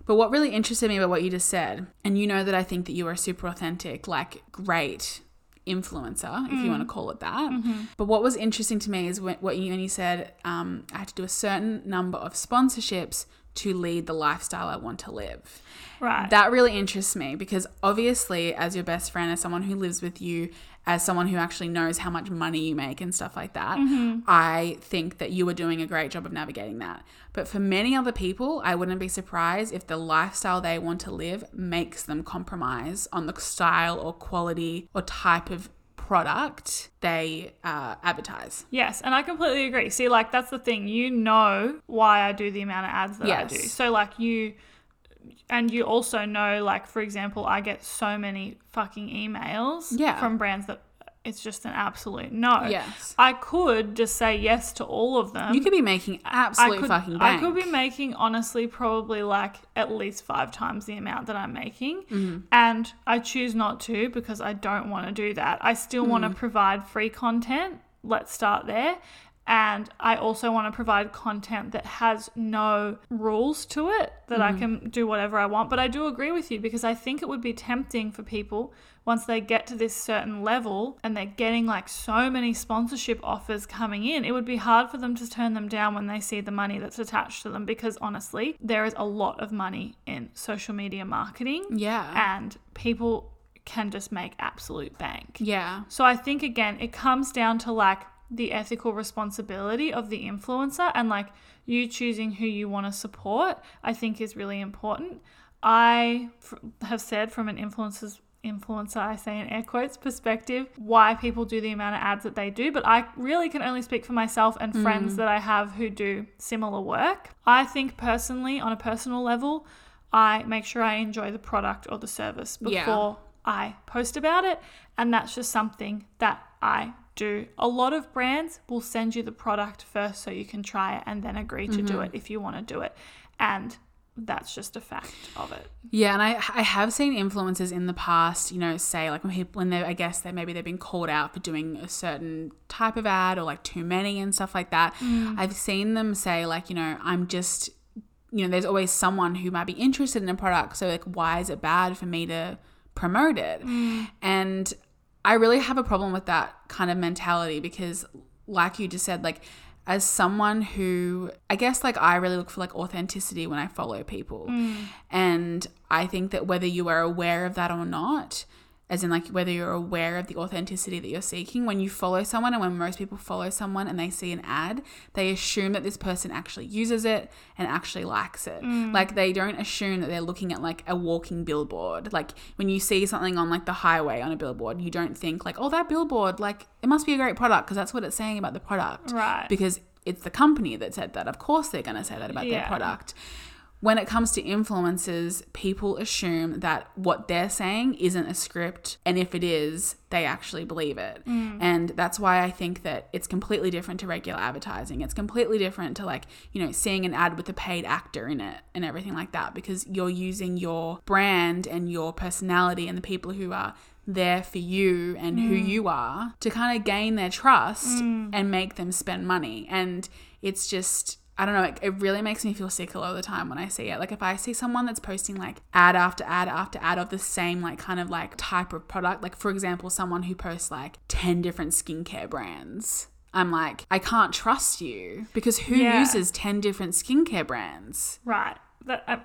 But what really interested me about what you just said, and you know that I think that you are a super authentic, like great influencer, if you want to call it that. But what was interesting to me is when, what you, when you said um, I had to do a certain number of sponsorships to lead the lifestyle I want to live. Right. That really interests me because obviously, as your best friend, as someone who lives with you, as someone who actually knows how much money you make and stuff like that, I think that you are doing a great job of navigating that. But for many other people, I wouldn't be surprised if the lifestyle they want to live makes them compromise on the style or quality or type of product they uh, advertise. Yes, and I completely agree. See, like that's the thing. You know why I do the amount of ads that I do. Yes. So like you and you also know like for example, I get so many fucking emails Yeah. from brands that it's just an absolute no. Yes. I could just say yes to all of them. You could be making absolute could, fucking I could be making honestly probably like at least five times the amount that I'm making. Mm-hmm. And I choose not to because I don't want to do that. I still want to Mm. provide free content. Let's start there. And I also want to provide content that has no rules to it, that Mm-hmm. I can do whatever I want. But I do agree with you because I think it would be tempting for people once they get to this certain level and they're getting like so many sponsorship offers coming in, it would be hard for them to turn them down when they see the money that's attached to them because honestly, there is a lot of money in social media marketing yeah. and people can just make absolute bank. yeah. So I think again, it comes down to like the ethical responsibility of the influencer and like you choosing who you want to support, I think is really important. I f- have said from an influencer's influencer, I say in air quotes perspective, why people do the amount of ads that they do, but I really can only speak for myself and mm. friends that I have who do similar work. I think personally, on a personal level, I make sure I enjoy the product or the service before Yeah. I post about it. And that's just something that I do. A lot of brands will send you the product first so you can try it and then agree to do mm-hmm. it if you want to do it. And that's just a fact of it. Yeah, and I I have seen influencers in the past, you know, say like when people when they I guess they maybe they've been called out for doing a certain type of ad or like too many and stuff like that. Mm. I've seen them say like, you know, I'm just you know, there's always someone who might be interested in a product, so like why is it bad for me to promote it? Mm. And I really have a problem with that kind of mentality because like you just said like as someone who I guess like I really look for like authenticity when I follow people. Mm. And I think that whether you are aware of that or not, as in like whether you're aware of the authenticity that you're seeking, when you follow someone and when most people follow someone and they see an ad, they assume that this person actually uses it and actually likes it. Mm. Like they don't assume that they're looking at like a walking billboard. Like when you see something on like the highway on a billboard, you don't think like, oh, that billboard, like it must be a great product because that's what it's saying about the product Right. because it's the company that said that. Of course, they're going to say that about their product. When it comes to influencers, people assume that what they're saying isn't a script, and if it is, they actually believe it. Mm. And that's why I think that it's completely different to regular advertising. It's completely different to like, you know, seeing an ad with a paid actor in it and everything like that because you're using your brand and your personality and the people who are there for you and who mm. you are to kind of gain their trust mm. and make them spend money. And it's just, I don't know, it, it really makes me feel sick a lot of the time when I see it. Like if I see someone that's posting like ad after ad after ad of the same like kind of like type of product, like for example, someone who posts like 10 different skincare brands. I'm like, I can't trust you because who Yeah. uses 10 different skincare brands? Right. That uh,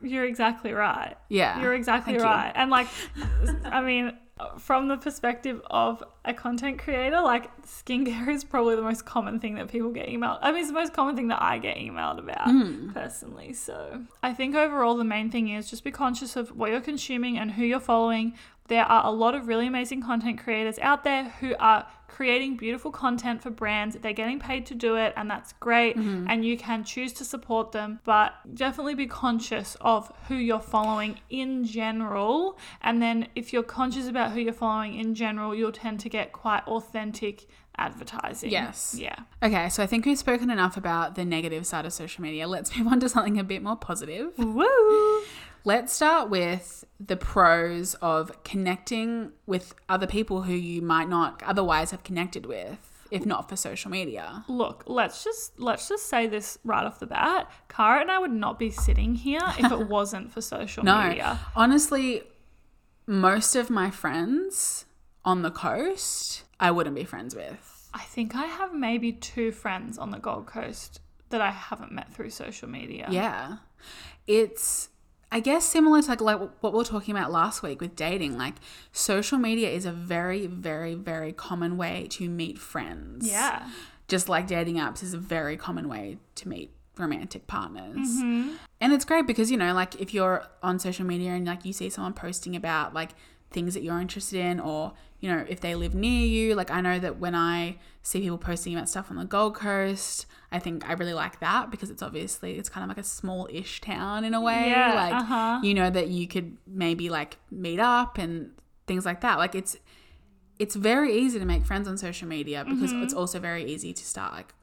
you're exactly right. Yeah. You're exactly Thank you. right. And like, I mean, from the perspective of a content creator, like skincare is probably the most common thing that people get emailed. I mean, it's the most common thing that I get emailed about Hmm. personally. So I think overall, the main thing is just be conscious of what you're consuming and who you're following. There are a lot of really amazing content creators out there who are creating beautiful content for brands. They're getting paid to do it, and that's great. Mm-hmm. And you can choose to support them, but definitely be conscious of who you're following in general. And then, if you're conscious about who you're following in general, you'll tend to get quite authentic advertising. Yes. Yeah. Okay, so I think we've spoken enough about the negative side of social media. Let's move on to something a bit more positive. Woo! Let's start with the pros of connecting with other people who you might not otherwise have connected with if not for social media. Look, let's just let's just say this right off the bat. Kara and I would not be sitting here if it wasn't for social No, media. honestly, most of my friends on the coast, I wouldn't be friends with. I think I have maybe two friends on the Gold Coast that I haven't met through social media. Yeah. It's I guess similar to like, like what we were talking about last week with dating. Like social media is a very, very, very common way to meet friends. Yeah. Just like dating apps is a very common way to meet romantic partners. Mm-hmm. And it's great because, you know, like if you're on social media and like you see someone posting about like things that you're interested in or you know if they live near you like i know that when i see people posting about stuff on the gold coast i think i really like that because it's obviously it's kind of like a small-ish town in a way Yeah, like uh-huh. you know that you could maybe like meet up and things like that like it's it's very easy to make friends on social media because Mm-hmm. it's also very easy to start like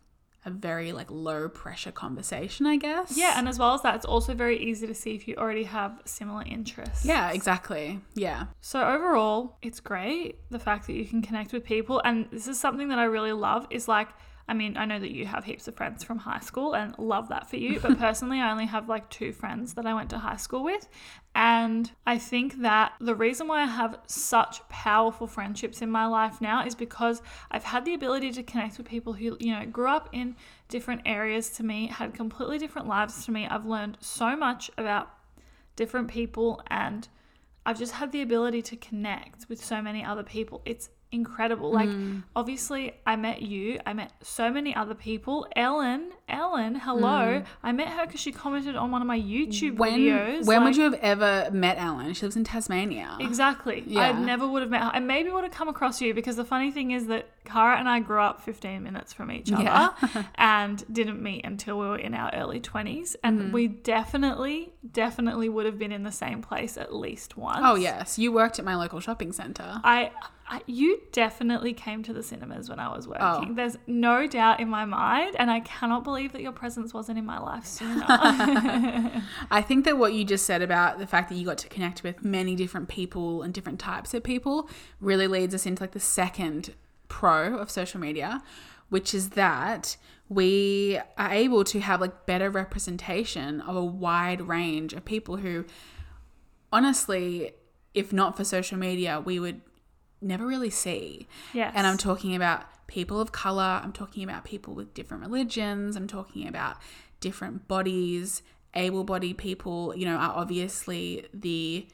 a very like low pressure conversation i guess. Yeah, and as well as that, it's also very easy to see if you already have similar interests. yeah exactly. Yeah. So overall, it's great the fact that you can connect with people and this is something that I really love is like I mean, I know that you have heaps of friends from high school and love that for you, but personally, I only have like two friends that I went to high school with. And I think that the reason why I have such powerful friendships in my life now is because I've had the ability to connect with people who, you know, grew up in different areas to me, had completely different lives to me. I've learned so much about different people and I've just had the ability to connect with so many other people. It's incredible. Like, Mm. obviously, I met you, I met so many other people. Ellen, Ellen, hello. I met her because she commented on one of my YouTube Mm. when videos. when like- would you have ever met ellen she lives in tasmania Exactly. Yeah. I never would have met her. I maybe would have come across you because the funny thing is that Kara and I grew up 15 minutes from each other Yeah. and didn't meet until we were in our early 20s. And Mm-hmm. we definitely, definitely would have been in the same place at least once. oh yes you worked at my local shopping center I, I you definitely came to the cinemas when I was working. Oh. There's no doubt in my mind, and I cannot believe that your presence wasn't in my life sooner. I think that what you just said about the fact that you got to connect with many different people and different types of people really leads us into like the second pro of social media, which is that we are able to have like better representation of a wide range of people who honestly, if not for social media, we would never really see. yes. And I'm talking about people of color, I'm talking about people with different religions, I'm talking about different bodies, able bodied people, you know, are obviously the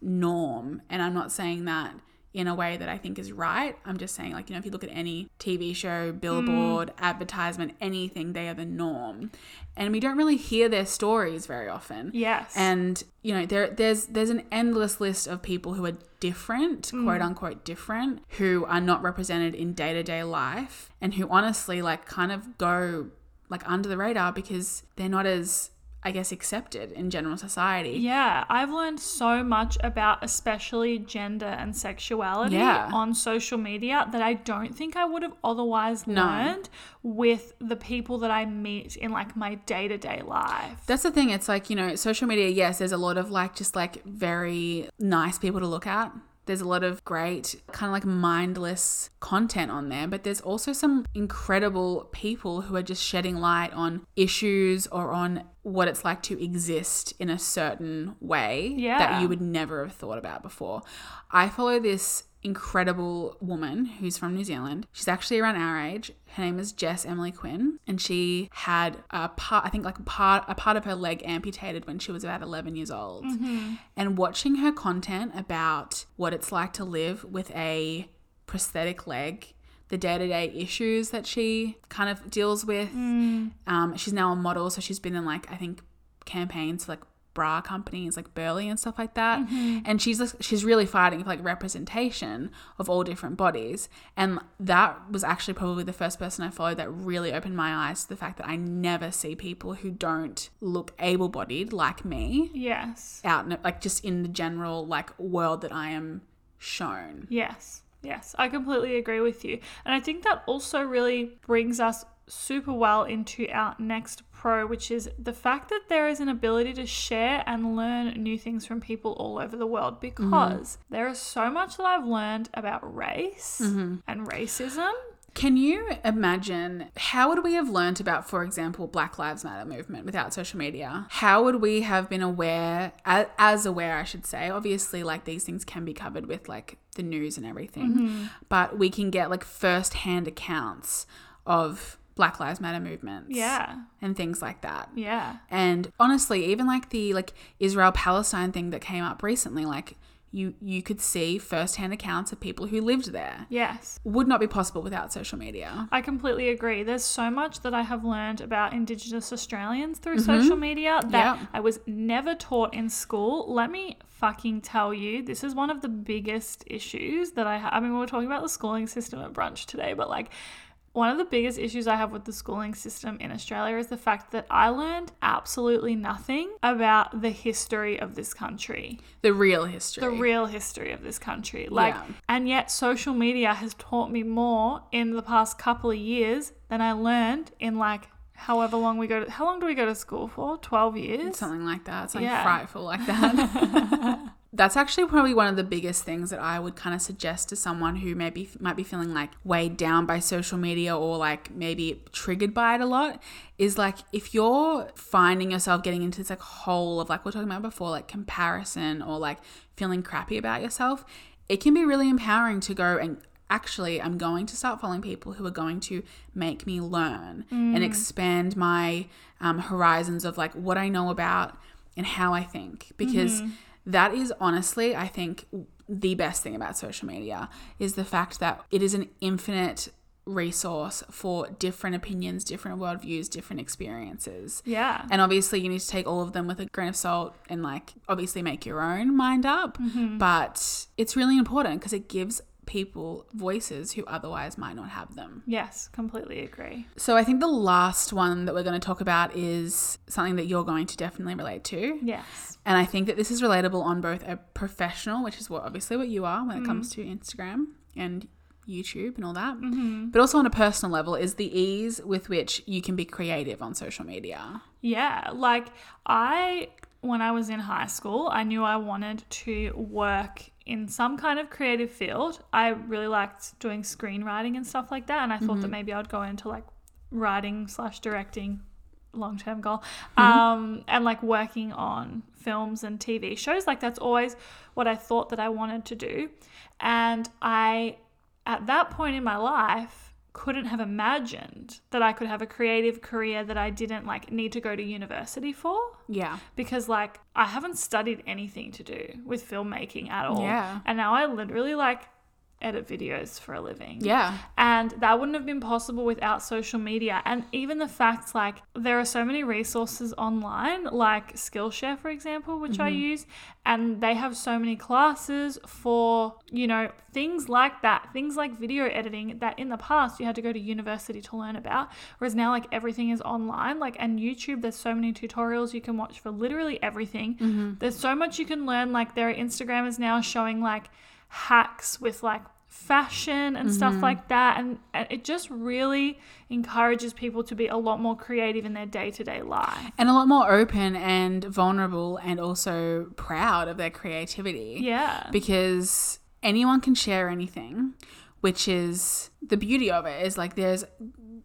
norm. And I'm not saying that in a way that I think is right. I'm just saying, like, you know, if you look at any TV show, mm. billboard, advertisement, anything, they are the norm. And we don't really hear their stories very often. Yes. And you know, there there's there's an endless list of people who are different, mm. quote unquote different, who are not represented in day-to-day life and who honestly like kind of go like under the radar because they're not as I guess accepted in general society. Yeah, I've learned so much about especially gender and sexuality Yeah. on social media that I don't think I would have otherwise No. learned with the people that I meet in like my day to day life. That's the thing. It's like, you know, social media, yes, there's a lot of like just like very nice people to look at. There's a lot of great, kind of like mindless content on there, but there's also some incredible people who are just shedding light on issues or on what it's like to exist in a certain way that you would never have thought about before. I follow this incredible woman who's from New Zealand. She's actually around our age. Her name is Jess Emily Quinn, and she had a part, I think, like a part, a part of her leg amputated when she was about 11 years old. And watching her content about what it's like to live with a prosthetic leg, the day to day issues that she kind of deals with. Um, she's now a model, so she's been in like I think campaigns for like bra companies like Berlei and stuff like that. Mm-hmm. And she's she's really fighting for like representation of all different bodies. And that was actually probably the first person I followed that really opened my eyes to the fact that I never see people who don't look able bodied like me yes. out in, like just in the general like world that I am shown. Yes. Yes. I completely agree with you. And I think that also really brings us super well into our next pro, which is the fact that there is an ability to share and learn new things from people all over the world mm-hmm. because there is so much that I've learned about race mm-hmm. and racism. Can you imagine how would we have learnt about, for example, Black Lives Matter movement without social media? How would we have been aware, as aware, I should say? Obviously, like these things can be covered with like the news and everything, mm-hmm. but we can get like first-hand accounts of Black Lives Matter movements, Yeah. and things like that. Yeah. And honestly, even like the like Israel Palestine thing that came up recently, like you you could see firsthand accounts of people who lived there. Yes. Would not be possible without social media. I completely agree. There's so much that I have learned about Indigenous Australians through Mm-hmm. social media that Yeah. I was never taught in school. Let me fucking tell you, this is one of the biggest issues that I have. I mean, we were talking about the schooling system at brunch today, but like, one of the biggest issues I have with the schooling system in Australia is the fact that I learned absolutely nothing about the history of this country The real history. the real history of this country. Like, Yeah. and yet social media has taught me more in the past couple of years than I learned in like however long we go to. How long do we go to school for? Twelve years. something like that, something Yeah. frightful like that. That's actually probably one of the biggest things that I would kind of suggest to someone who maybe might be feeling like weighed down by social media or like maybe triggered by it a lot is like if you're finding yourself getting into this like hole of like we we're talking about before like comparison or like feeling crappy about yourself, it can be really empowering to go and actually I'm going to start following people who are going to make me learn and expand my um, horizons of like what I know about and how I think because that is honestly I think the best thing about social media is the fact that it is an infinite resource for different opinions, different worldviews, different experiences. Yeah. And obviously, you need to take all of them with a grain of salt and, like, obviously make your own mind up. Mm-hmm. But it's really important because it gives people voices who otherwise might not have them. Yes, completely agree. So, I think the last one that we're going to talk about is something that you're going to definitely relate to. Yes. And I think that this is relatable on both a professional, which is what obviously what you are when it comes mm. to Instagram and YouTube and all that, mm-hmm. but also on a personal level, is the ease with which you can be creative on social media. Yeah, like I, when I was in high school, I knew I wanted to work in some kind of creative field. I really liked doing screenwriting and stuff like that, and I thought that maybe I'd go into like writing slash directing, long term goal, um, and like working on films and TV shows. Like that's always what I thought that I wanted to do, and I, at that point in my life couldn't have imagined that I could have a creative career that I didn't like need to go to university for Yeah. because like I haven't studied anything to do with filmmaking at all. Yeah. And now I literally like edit videos for a living. Yeah. And that wouldn't have been possible without social media. And even the fact, like, there are so many resources online, like Skillshare, for example, which I mm-hmm. use, and they have so many classes for, you know, things like that, things like video editing that in the past you had to go to university to learn about. Whereas now, like, everything is online. Like, and YouTube, there's so many tutorials you can watch for literally everything. Mm-hmm. There's so much you can learn. Like, there are Instagrammers now showing, like, hacks with like fashion and stuff mm-hmm. like that and, and it just really encourages people to be a lot more creative in their day-to-day life And a lot more open and vulnerable and also proud of their creativity. yeah Because anyone can share anything, which is the beauty of it is like there's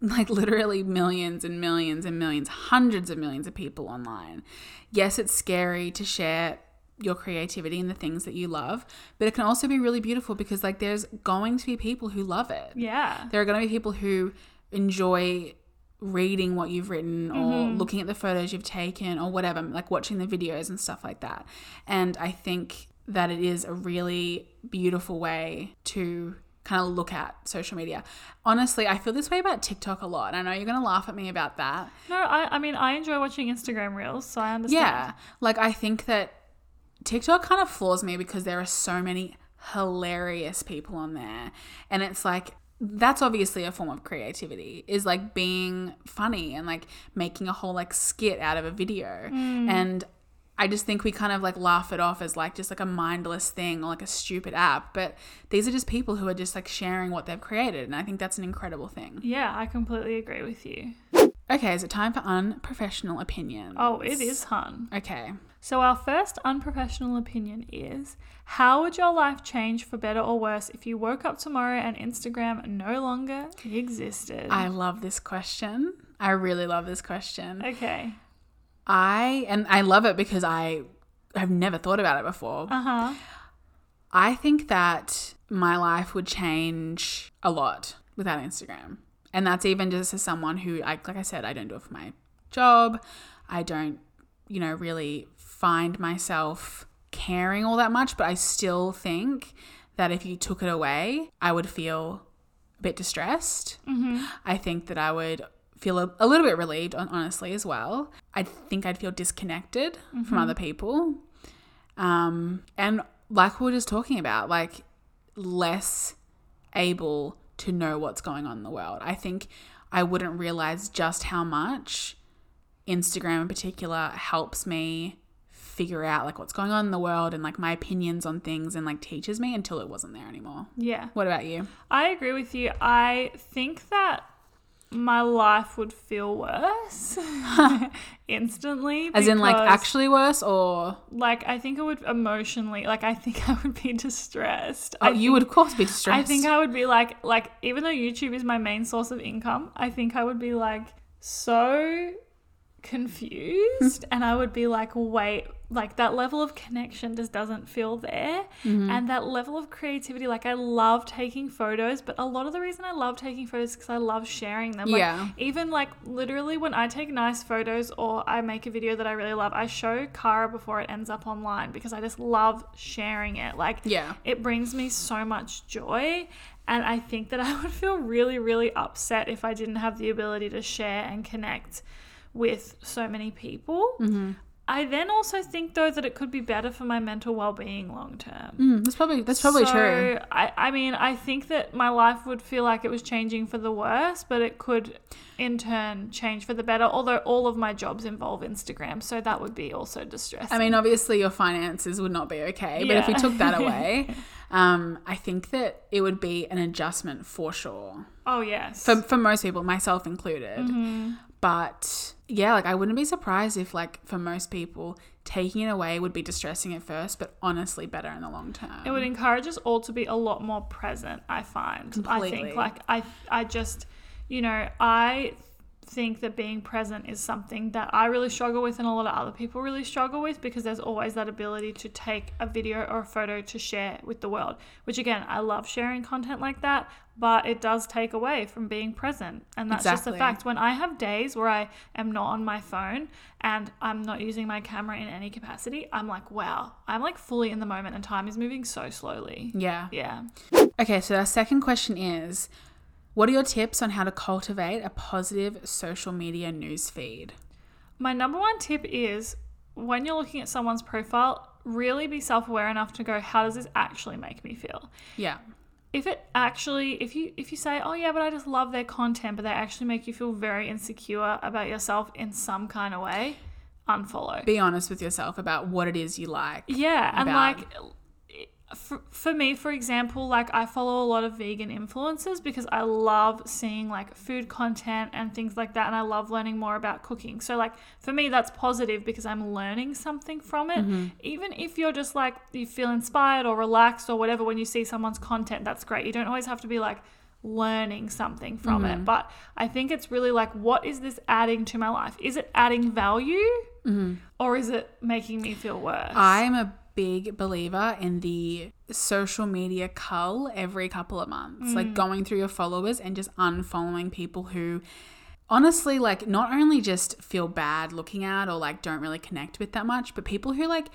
like literally millions and millions and millions, hundreds of millions of people online. Yes, it's scary to share your creativity and the things that you love, but it can also be really beautiful because like there's going to be people who love it. yeah There are going to be people who enjoy reading what you've written or Mm-hmm. looking at the photos you've taken or whatever, like watching the videos and stuff like that. And I think that it is a really beautiful way to kind of look at social media. Honestly, I feel this way about TikTok a lot. I know you're going to laugh at me about that. no I, I mean i enjoy watching instagram reels so i understand Yeah. Like I think that TikTok kind of floors me because there are so many hilarious people on there. And it's like that's obviously a form of creativity is like being funny and like making a whole like skit out of a video. Mm. And I just think we kind of like laugh it off as like just like a mindless thing or like a stupid app, but these are just people who are just like sharing what they've created and I think that's an incredible thing. yeah i completely agree with you Okay, is it time for unprofessional opinions? oh it is hun Okay. So our first unprofessional opinion is how would your life change for better or worse if you woke up tomorrow and instagram no longer existed I love this question. I really love this question. okay I and I love it because I have never thought about it before. uh-huh I think that my life would change a lot without Instagram. And that's even just as someone who I like I said I don't do it for my job. I don't, you know, really find myself caring all that much, but I still think that if you took it away, I would feel a bit distressed. Mm-hmm. I think that I would feel a, a little bit relieved, honestly, as well. I think I'd feel disconnected from other people. Um, and like we were just talking about, like less able to know what's going on in the world. I think I wouldn't realize just how much Instagram in particular helps me figure out like what's going on in the world and like my opinions on things and like teaches me until it wasn't there anymore. Yeah. What about you? I agree with you. I think that my life would feel worse instantly. As in like actually worse or like I think it would emotionally like I think I would be distressed. oh, I you think- would of course be distressed. I think I would be like like even though YouTube is my main source of income, I think I would be like so confused and I would be like wait like that level of connection just doesn't feel there Mm-hmm. and that level of creativity like I love taking photos but a lot of the reason I love taking photos because I love sharing them like Yeah. even like literally when I take nice photos or I make a video that I really love I show Kara before it ends up online because I just love sharing it like Yeah. it brings me so much joy. And I think that I would feel really, really upset if I didn't have the ability to share and connect with so many people. Mm-hmm. I then also think, though, that it could be better for my mental well being long term. Mm, that's probably that's probably So, true. I, I mean, I think that my life would feel like it was changing for the worse, but it could in turn change for the better. Although all of my jobs involve Instagram, so that would be also distressing. I mean, obviously your finances would not be okay, but if we took that away, um, I think that it would be an adjustment for sure. oh yes, For for most people, myself included. Mm-hmm. But yeah, like I wouldn't be surprised if like for most people taking it away would be distressing at first, but honestly better in the long term. It would encourage us all to be a lot more present, I find. I think like I I just you know, I think that being present is something that I really struggle with and a lot of other people really struggle with because there's always that ability to take a video or a photo to share with the world. Which again, I love sharing content like that, but it does take away from being present. And that's just a fact. When I have days where I am not on my phone and I'm not using my camera in any capacity, I'm like, wow, I'm like fully in the moment and time is moving so slowly. yeah. Yeah. Okay, so our second question is what are your tips on how to cultivate a positive social media news feed? My number one tip is when you're looking at someone's profile, really be self aware enough to go, how does this actually make me feel? Yeah. If it actually, if you if you say, oh yeah, but I just love their content, but they actually make you feel very insecure about yourself in some kind of way, unfollow. Be honest with yourself about what it is you like. Yeah, and like for, for me, for example, like I follow a lot of vegan influencers because I love seeing like food content and things like that, and I love learning more about cooking. So, like, for me, that's positive because I'm learning something from it. Mm-hmm. Even if you're just like, you feel inspired or relaxed or whatever when you see someone's content, that's great. You don't always have to be like, learning something from it. Mm-hmm. But i think it's really like what is this adding to my life? Is it adding value? Mm-hmm. Or is it making me feel worse? I'm a big believer in the social media cull every couple of months, like mm. going through your followers and just unfollowing people who honestly like not only just feel bad looking at or like don't really connect with that much, but people who like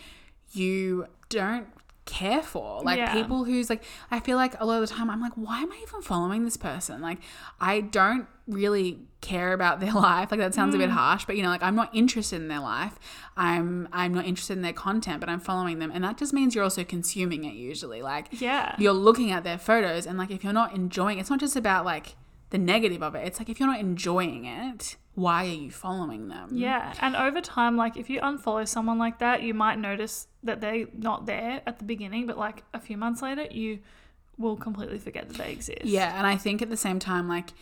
you don't care for. Like Yeah. people who's like i feel like a lot of the time i'm like why am i even following this person? Like i don't really care about their life. Like that sounds a bit mm. harsh but you know like i'm not interested in their life. I'm i'm not interested in their content but i'm following them. And that just means you're also consuming it usually. Like yeah. you're looking at their photos and like if you're not enjoying it's not just about like the negative of it. It's like if you're not enjoying it why are you following them? Yeah, and over time, like if you unfollow someone like that, you might notice that they're not there at the beginning, but like a few months later, you will completely forget that they exist. Yeah, and I think at the same time, like,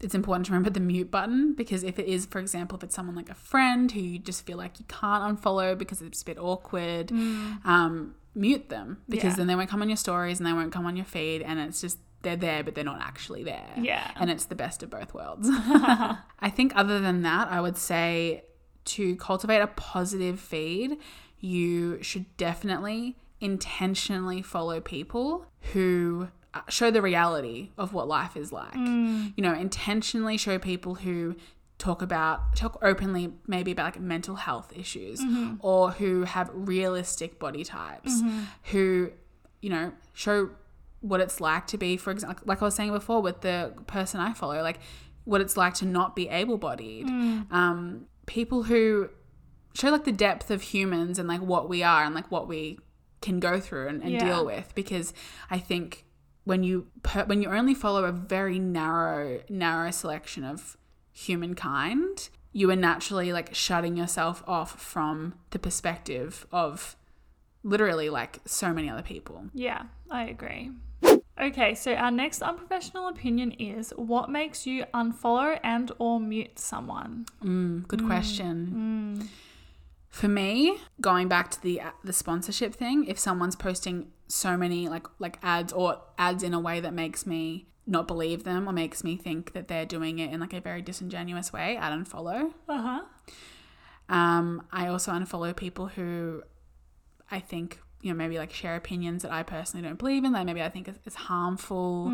it's important to remember the mute button because if it is, for example, if it's someone like a friend who you just feel like you can't unfollow because it's a bit awkward, um, mute them because Mm. Yeah. then they won't come on your stories and they won't come on your feed, and it's just they're there but they're not actually there. Yeah. and it's the best of both worlds. I think other than that, I would say to cultivate a positive feed, you should definitely intentionally follow people who show the reality of what life is like. You know, intentionally show people who talk about talk openly maybe about like mental health issues Mm-hmm. or who have realistic body types who you know show what it's like to be for example like i was saying before with the person i follow like what it's like to not be able-bodied Mm. um people who show like the depth of humans and like what we are and like what we can go through and, and Yeah. deal with because i think when you per, when you only follow a very narrow narrow selection of humankind you are naturally like shutting yourself off from the perspective of literally like so many other people Yeah, I agree. Okay, so our next unprofessional opinion is what makes you unfollow and or mute someone? mm, good question for me going back to the the sponsorship thing if someone's posting so many like like ads or ads in a way that makes me not believe them or makes me think that they're doing it in like a very disingenuous way i'd unfollow Uh-huh. Um, I also unfollow people who I think, you know, maybe like share opinions that I personally don't believe in, that maybe I think is, is harmful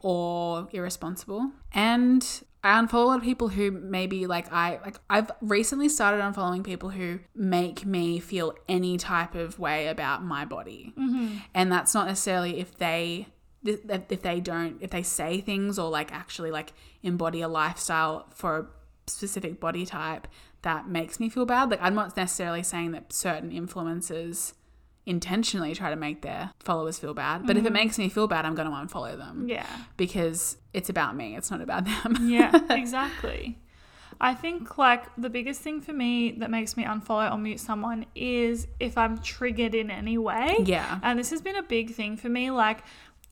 or irresponsible. And I unfollow a lot of people who maybe like I like I've recently started unfollowing people who make me feel any type of way about my body. Mm-hmm. And that's not necessarily if they if if they don't if they say things or like actually like embody a lifestyle for a specific body type that makes me feel bad like i'm not necessarily saying that certain influencers intentionally try to make their followers feel bad but if it mm-hmm. makes me feel bad i'm going to unfollow them Yeah. because it's about me it's not about them Yeah, exactly. I think like the biggest thing for me that makes me unfollow or mute someone is if I'm triggered in any way. yeah And this has been a big thing for me. Like,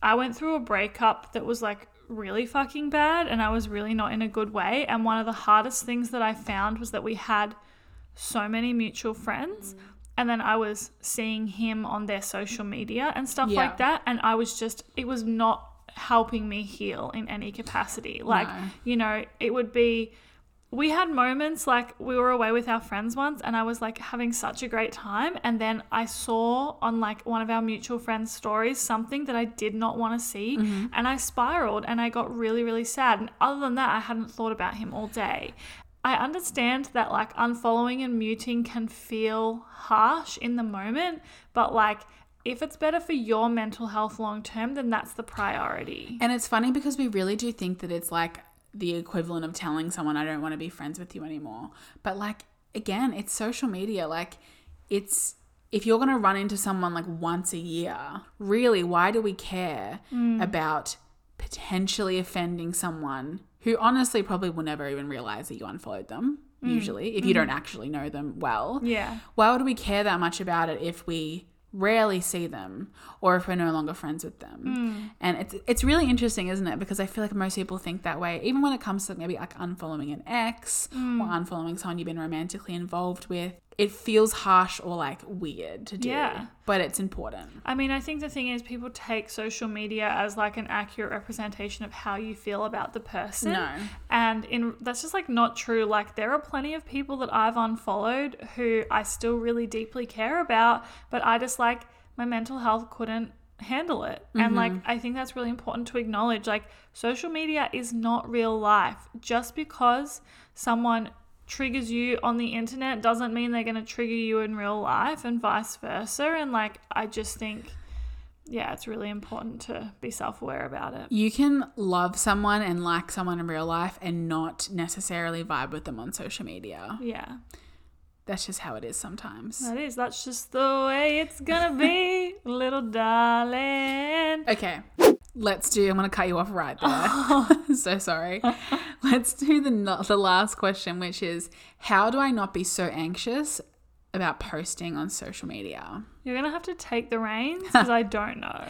I went through a breakup that was like really fucking bad and I was really not in a good way. And one of the hardest things that I found was that we had so many mutual friends. Mm. And then I was seeing him on their social media and stuff Yeah. like that. And I was just, it was not helping me heal in any capacity. Like, No. you know, it would be we had moments like we were away with our friends once and I was like having such a great time and then I saw on like one of our mutual friends stories something that I did not want to see mm-hmm. and I spiraled and I got really really sad and other than that I hadn't thought about him all day. I understand that like unfollowing and muting can feel harsh in the moment but like if it's better for your mental health long term then that's the priority. And it's funny because we really do think that it's like the equivalent of telling someone I don't want to be friends with you anymore. But like again, it's social media. Like it's if you're going to run into someone like once a year, really, why do we care mm. about potentially offending someone who honestly probably will never even realize that you unfollowed them? Mm. Usually, if you don't mm. actually know them well, Yeah. why would we care that much about it if we rarely see them or if we're no longer friends with them? Mm. And it's it's really interesting isn't it? Because i feel like most people think that way. Even when it comes to maybe like unfollowing an ex or unfollowing someone you've been romantically involved with it feels harsh or like weird to do Yeah. but it's important I mean, I think the thing is, people take social media as like an accurate representation of how you feel about the person. no And in that's just like not true. Like there are plenty of people that I've unfollowed who I still really deeply care about, but I just like my mental health couldn't handle it. And mm-hmm. like I think that's really important to acknowledge. Like social media is not real life. Just because someone triggers you on the internet doesn't mean they're going to trigger you in real life and vice versa. And like I just think yeah, it's really important to be self-aware about it. you can love someone and like someone in real life and not necessarily vibe with them on social media Yeah. that's just how it is sometimes That is. That's just the way it's gonna be, little darling. Okay, let's do. I'm gonna cut you off right there. Oh. so sorry. Let's do the the last question, which is how do I not be so anxious about posting on social media? You're gonna have to take the reins because I don't know.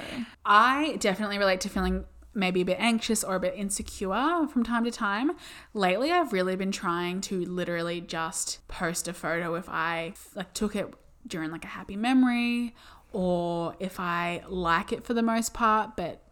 I definitely relate to feeling maybe a bit anxious or a bit insecure from time to time. Lately, I've really been trying to literally just post a photo if I like took it during like a happy memory or if I like it for the most part, but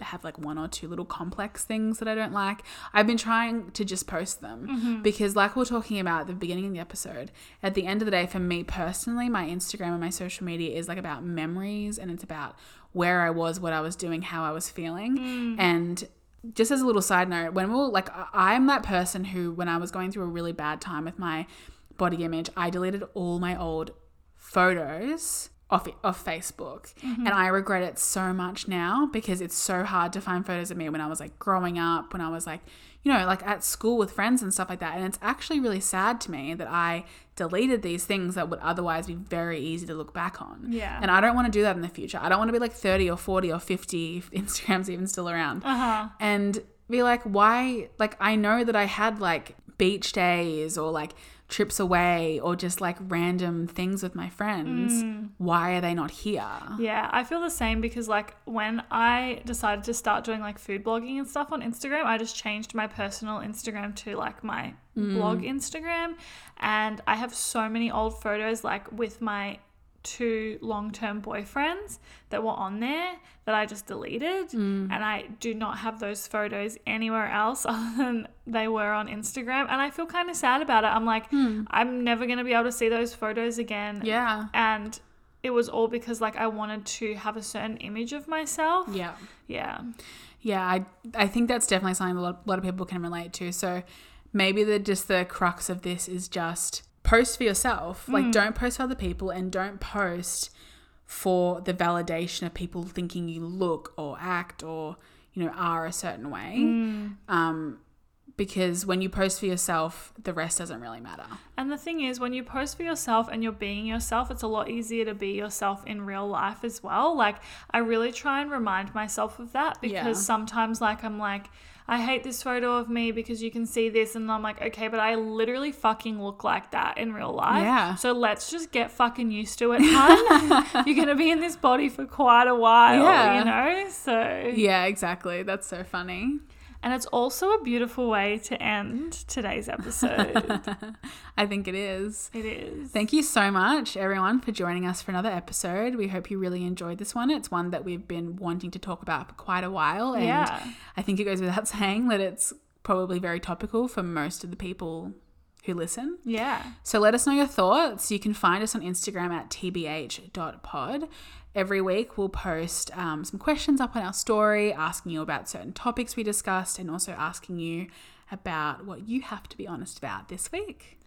have like one or two little complex things that I don't like. I've been trying to just post them mm-hmm. because, like we are talking about at the beginning of the episode, at the end of the day, for me personally, my Instagram and my social media is like about memories and it's about where I was, what I was doing, how I was feeling. Mm. And just as a little side note, when we we're like, I'm that person who, when I was going through a really bad time with my body image, I deleted all my old photos off off Facebook, and I regret it so much now because it's so hard to find photos of me when I was like growing up, when I was like, you know, like at school with friends and stuff like that. And it's actually really sad to me that I deleted these things that would otherwise be very easy to look back on. Yeah. And I don't want to do that in the future. I don't want to be like 30 or 40 or 50 if Instagram's even still around. Uh-huh. And be like, why? Like, I know that I had like beach days or like trips away or just like random things with my friends. Mm. Why are they not here? Yeah, I feel the same because like when I decided to start doing like food blogging and stuff on Instagram, I just changed my personal Instagram to like my blog Instagram and I have so many old photos like with my two long-term boyfriends that were on there that I just deleted mm. and I do not have those photos anywhere else other than they were on Instagram and I feel kind of sad about it. I'm like hmm. I'm never going to be able to see those photos again Yeah. and it was all because like I wanted to have a certain image of myself. Yeah. Yeah. Yeah, I I think that's definitely something a lot, a lot of people can relate to. So maybe the just the crux of this is just post for yourself. Like don't post for other people and don't post for the validation of people thinking you look or act or you know are a certain way. Um because when you post for yourself, the rest doesn't really matter. And the thing is, when you post for yourself and you're being yourself, it's a lot easier to be yourself in real life as well. Like, I really try and remind myself of that because Yeah. sometimes, like, I'm like, I hate this photo of me because you can see this. And I'm like, okay, but I literally fucking look like that in real life. Yeah. So let's just get fucking used to it, hun. You're going to be in this body for quite a while, Yeah. you know? So. Yeah, exactly. That's so funny. And it's also a beautiful way to end today's episode. I think it is. it is. Thank you so much, everyone, for joining us for another episode. We hope you really enjoyed this one. It's one that we've been wanting to talk about for quite a while. And Yeah. I think it goes without saying that it's probably very topical for most of the people who listen. Yeah. So let us know your thoughts. You can find us on Instagram at tbh.pod. Every week, we'll post um, some questions up on our story, asking you about certain topics we discussed, and also asking you about what you have to be honest about this week.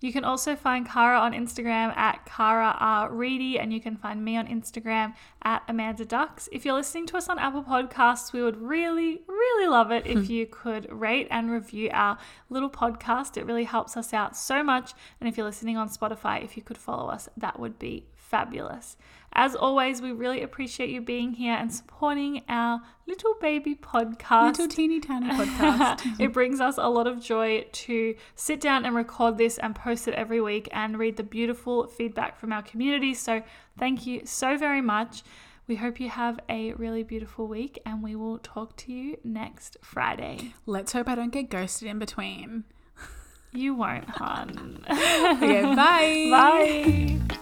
You can also find Kara on Instagram at Kara R. Reedy, and you can find me on Instagram at Amanda Ducks. If you're listening to us on Apple Podcasts, we would really, really love it if you could rate and review our little podcast. It really helps us out so much. And if you're listening on Spotify, if you could follow us, that would be fabulous. As always, we really appreciate you being here and supporting our little baby podcast. Little teeny tiny podcast. it brings us a lot of joy to sit down and record this and post it every week and read the beautiful feedback from our community. So, thank you so very much. We hope you have a really beautiful week and we will talk to you next Friday. Let's hope I don't get ghosted in between. You won't, hun. Okay, bye. Bye.